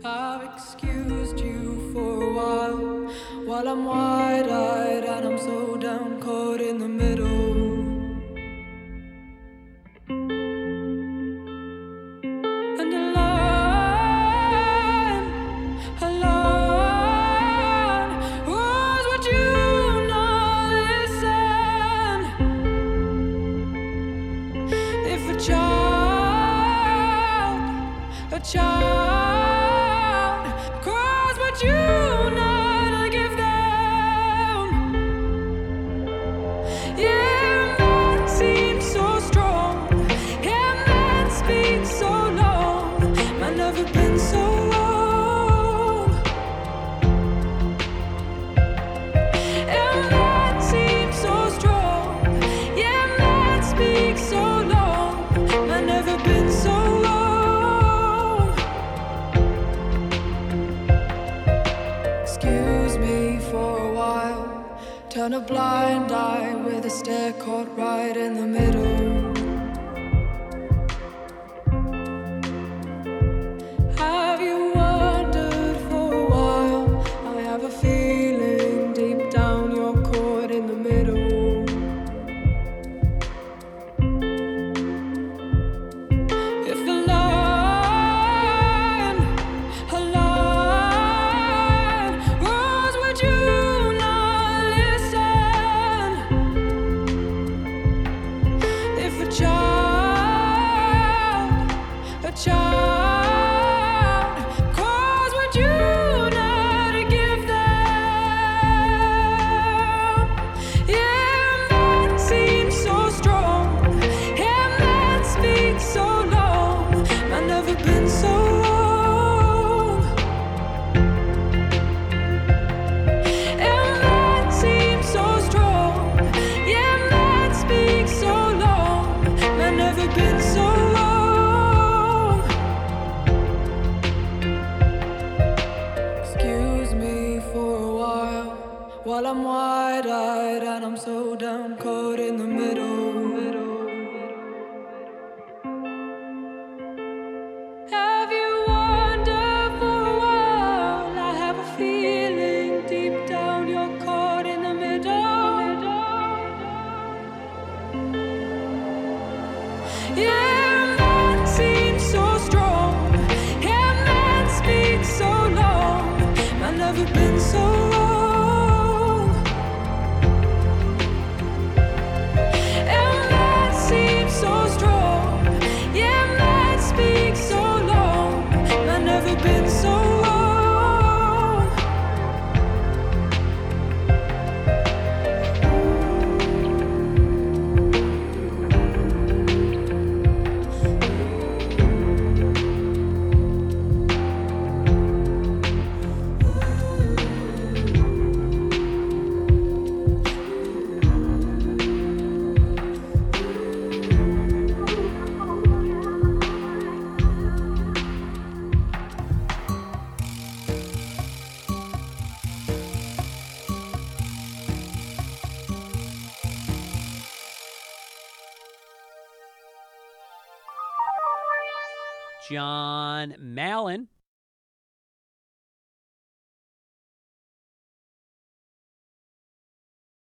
I've excused you for a while while I'm wide eyed and I'm so down caught in the middle. Child Excuse me for a while. Turn a blind eye with a stare caught right in the middle. While I'm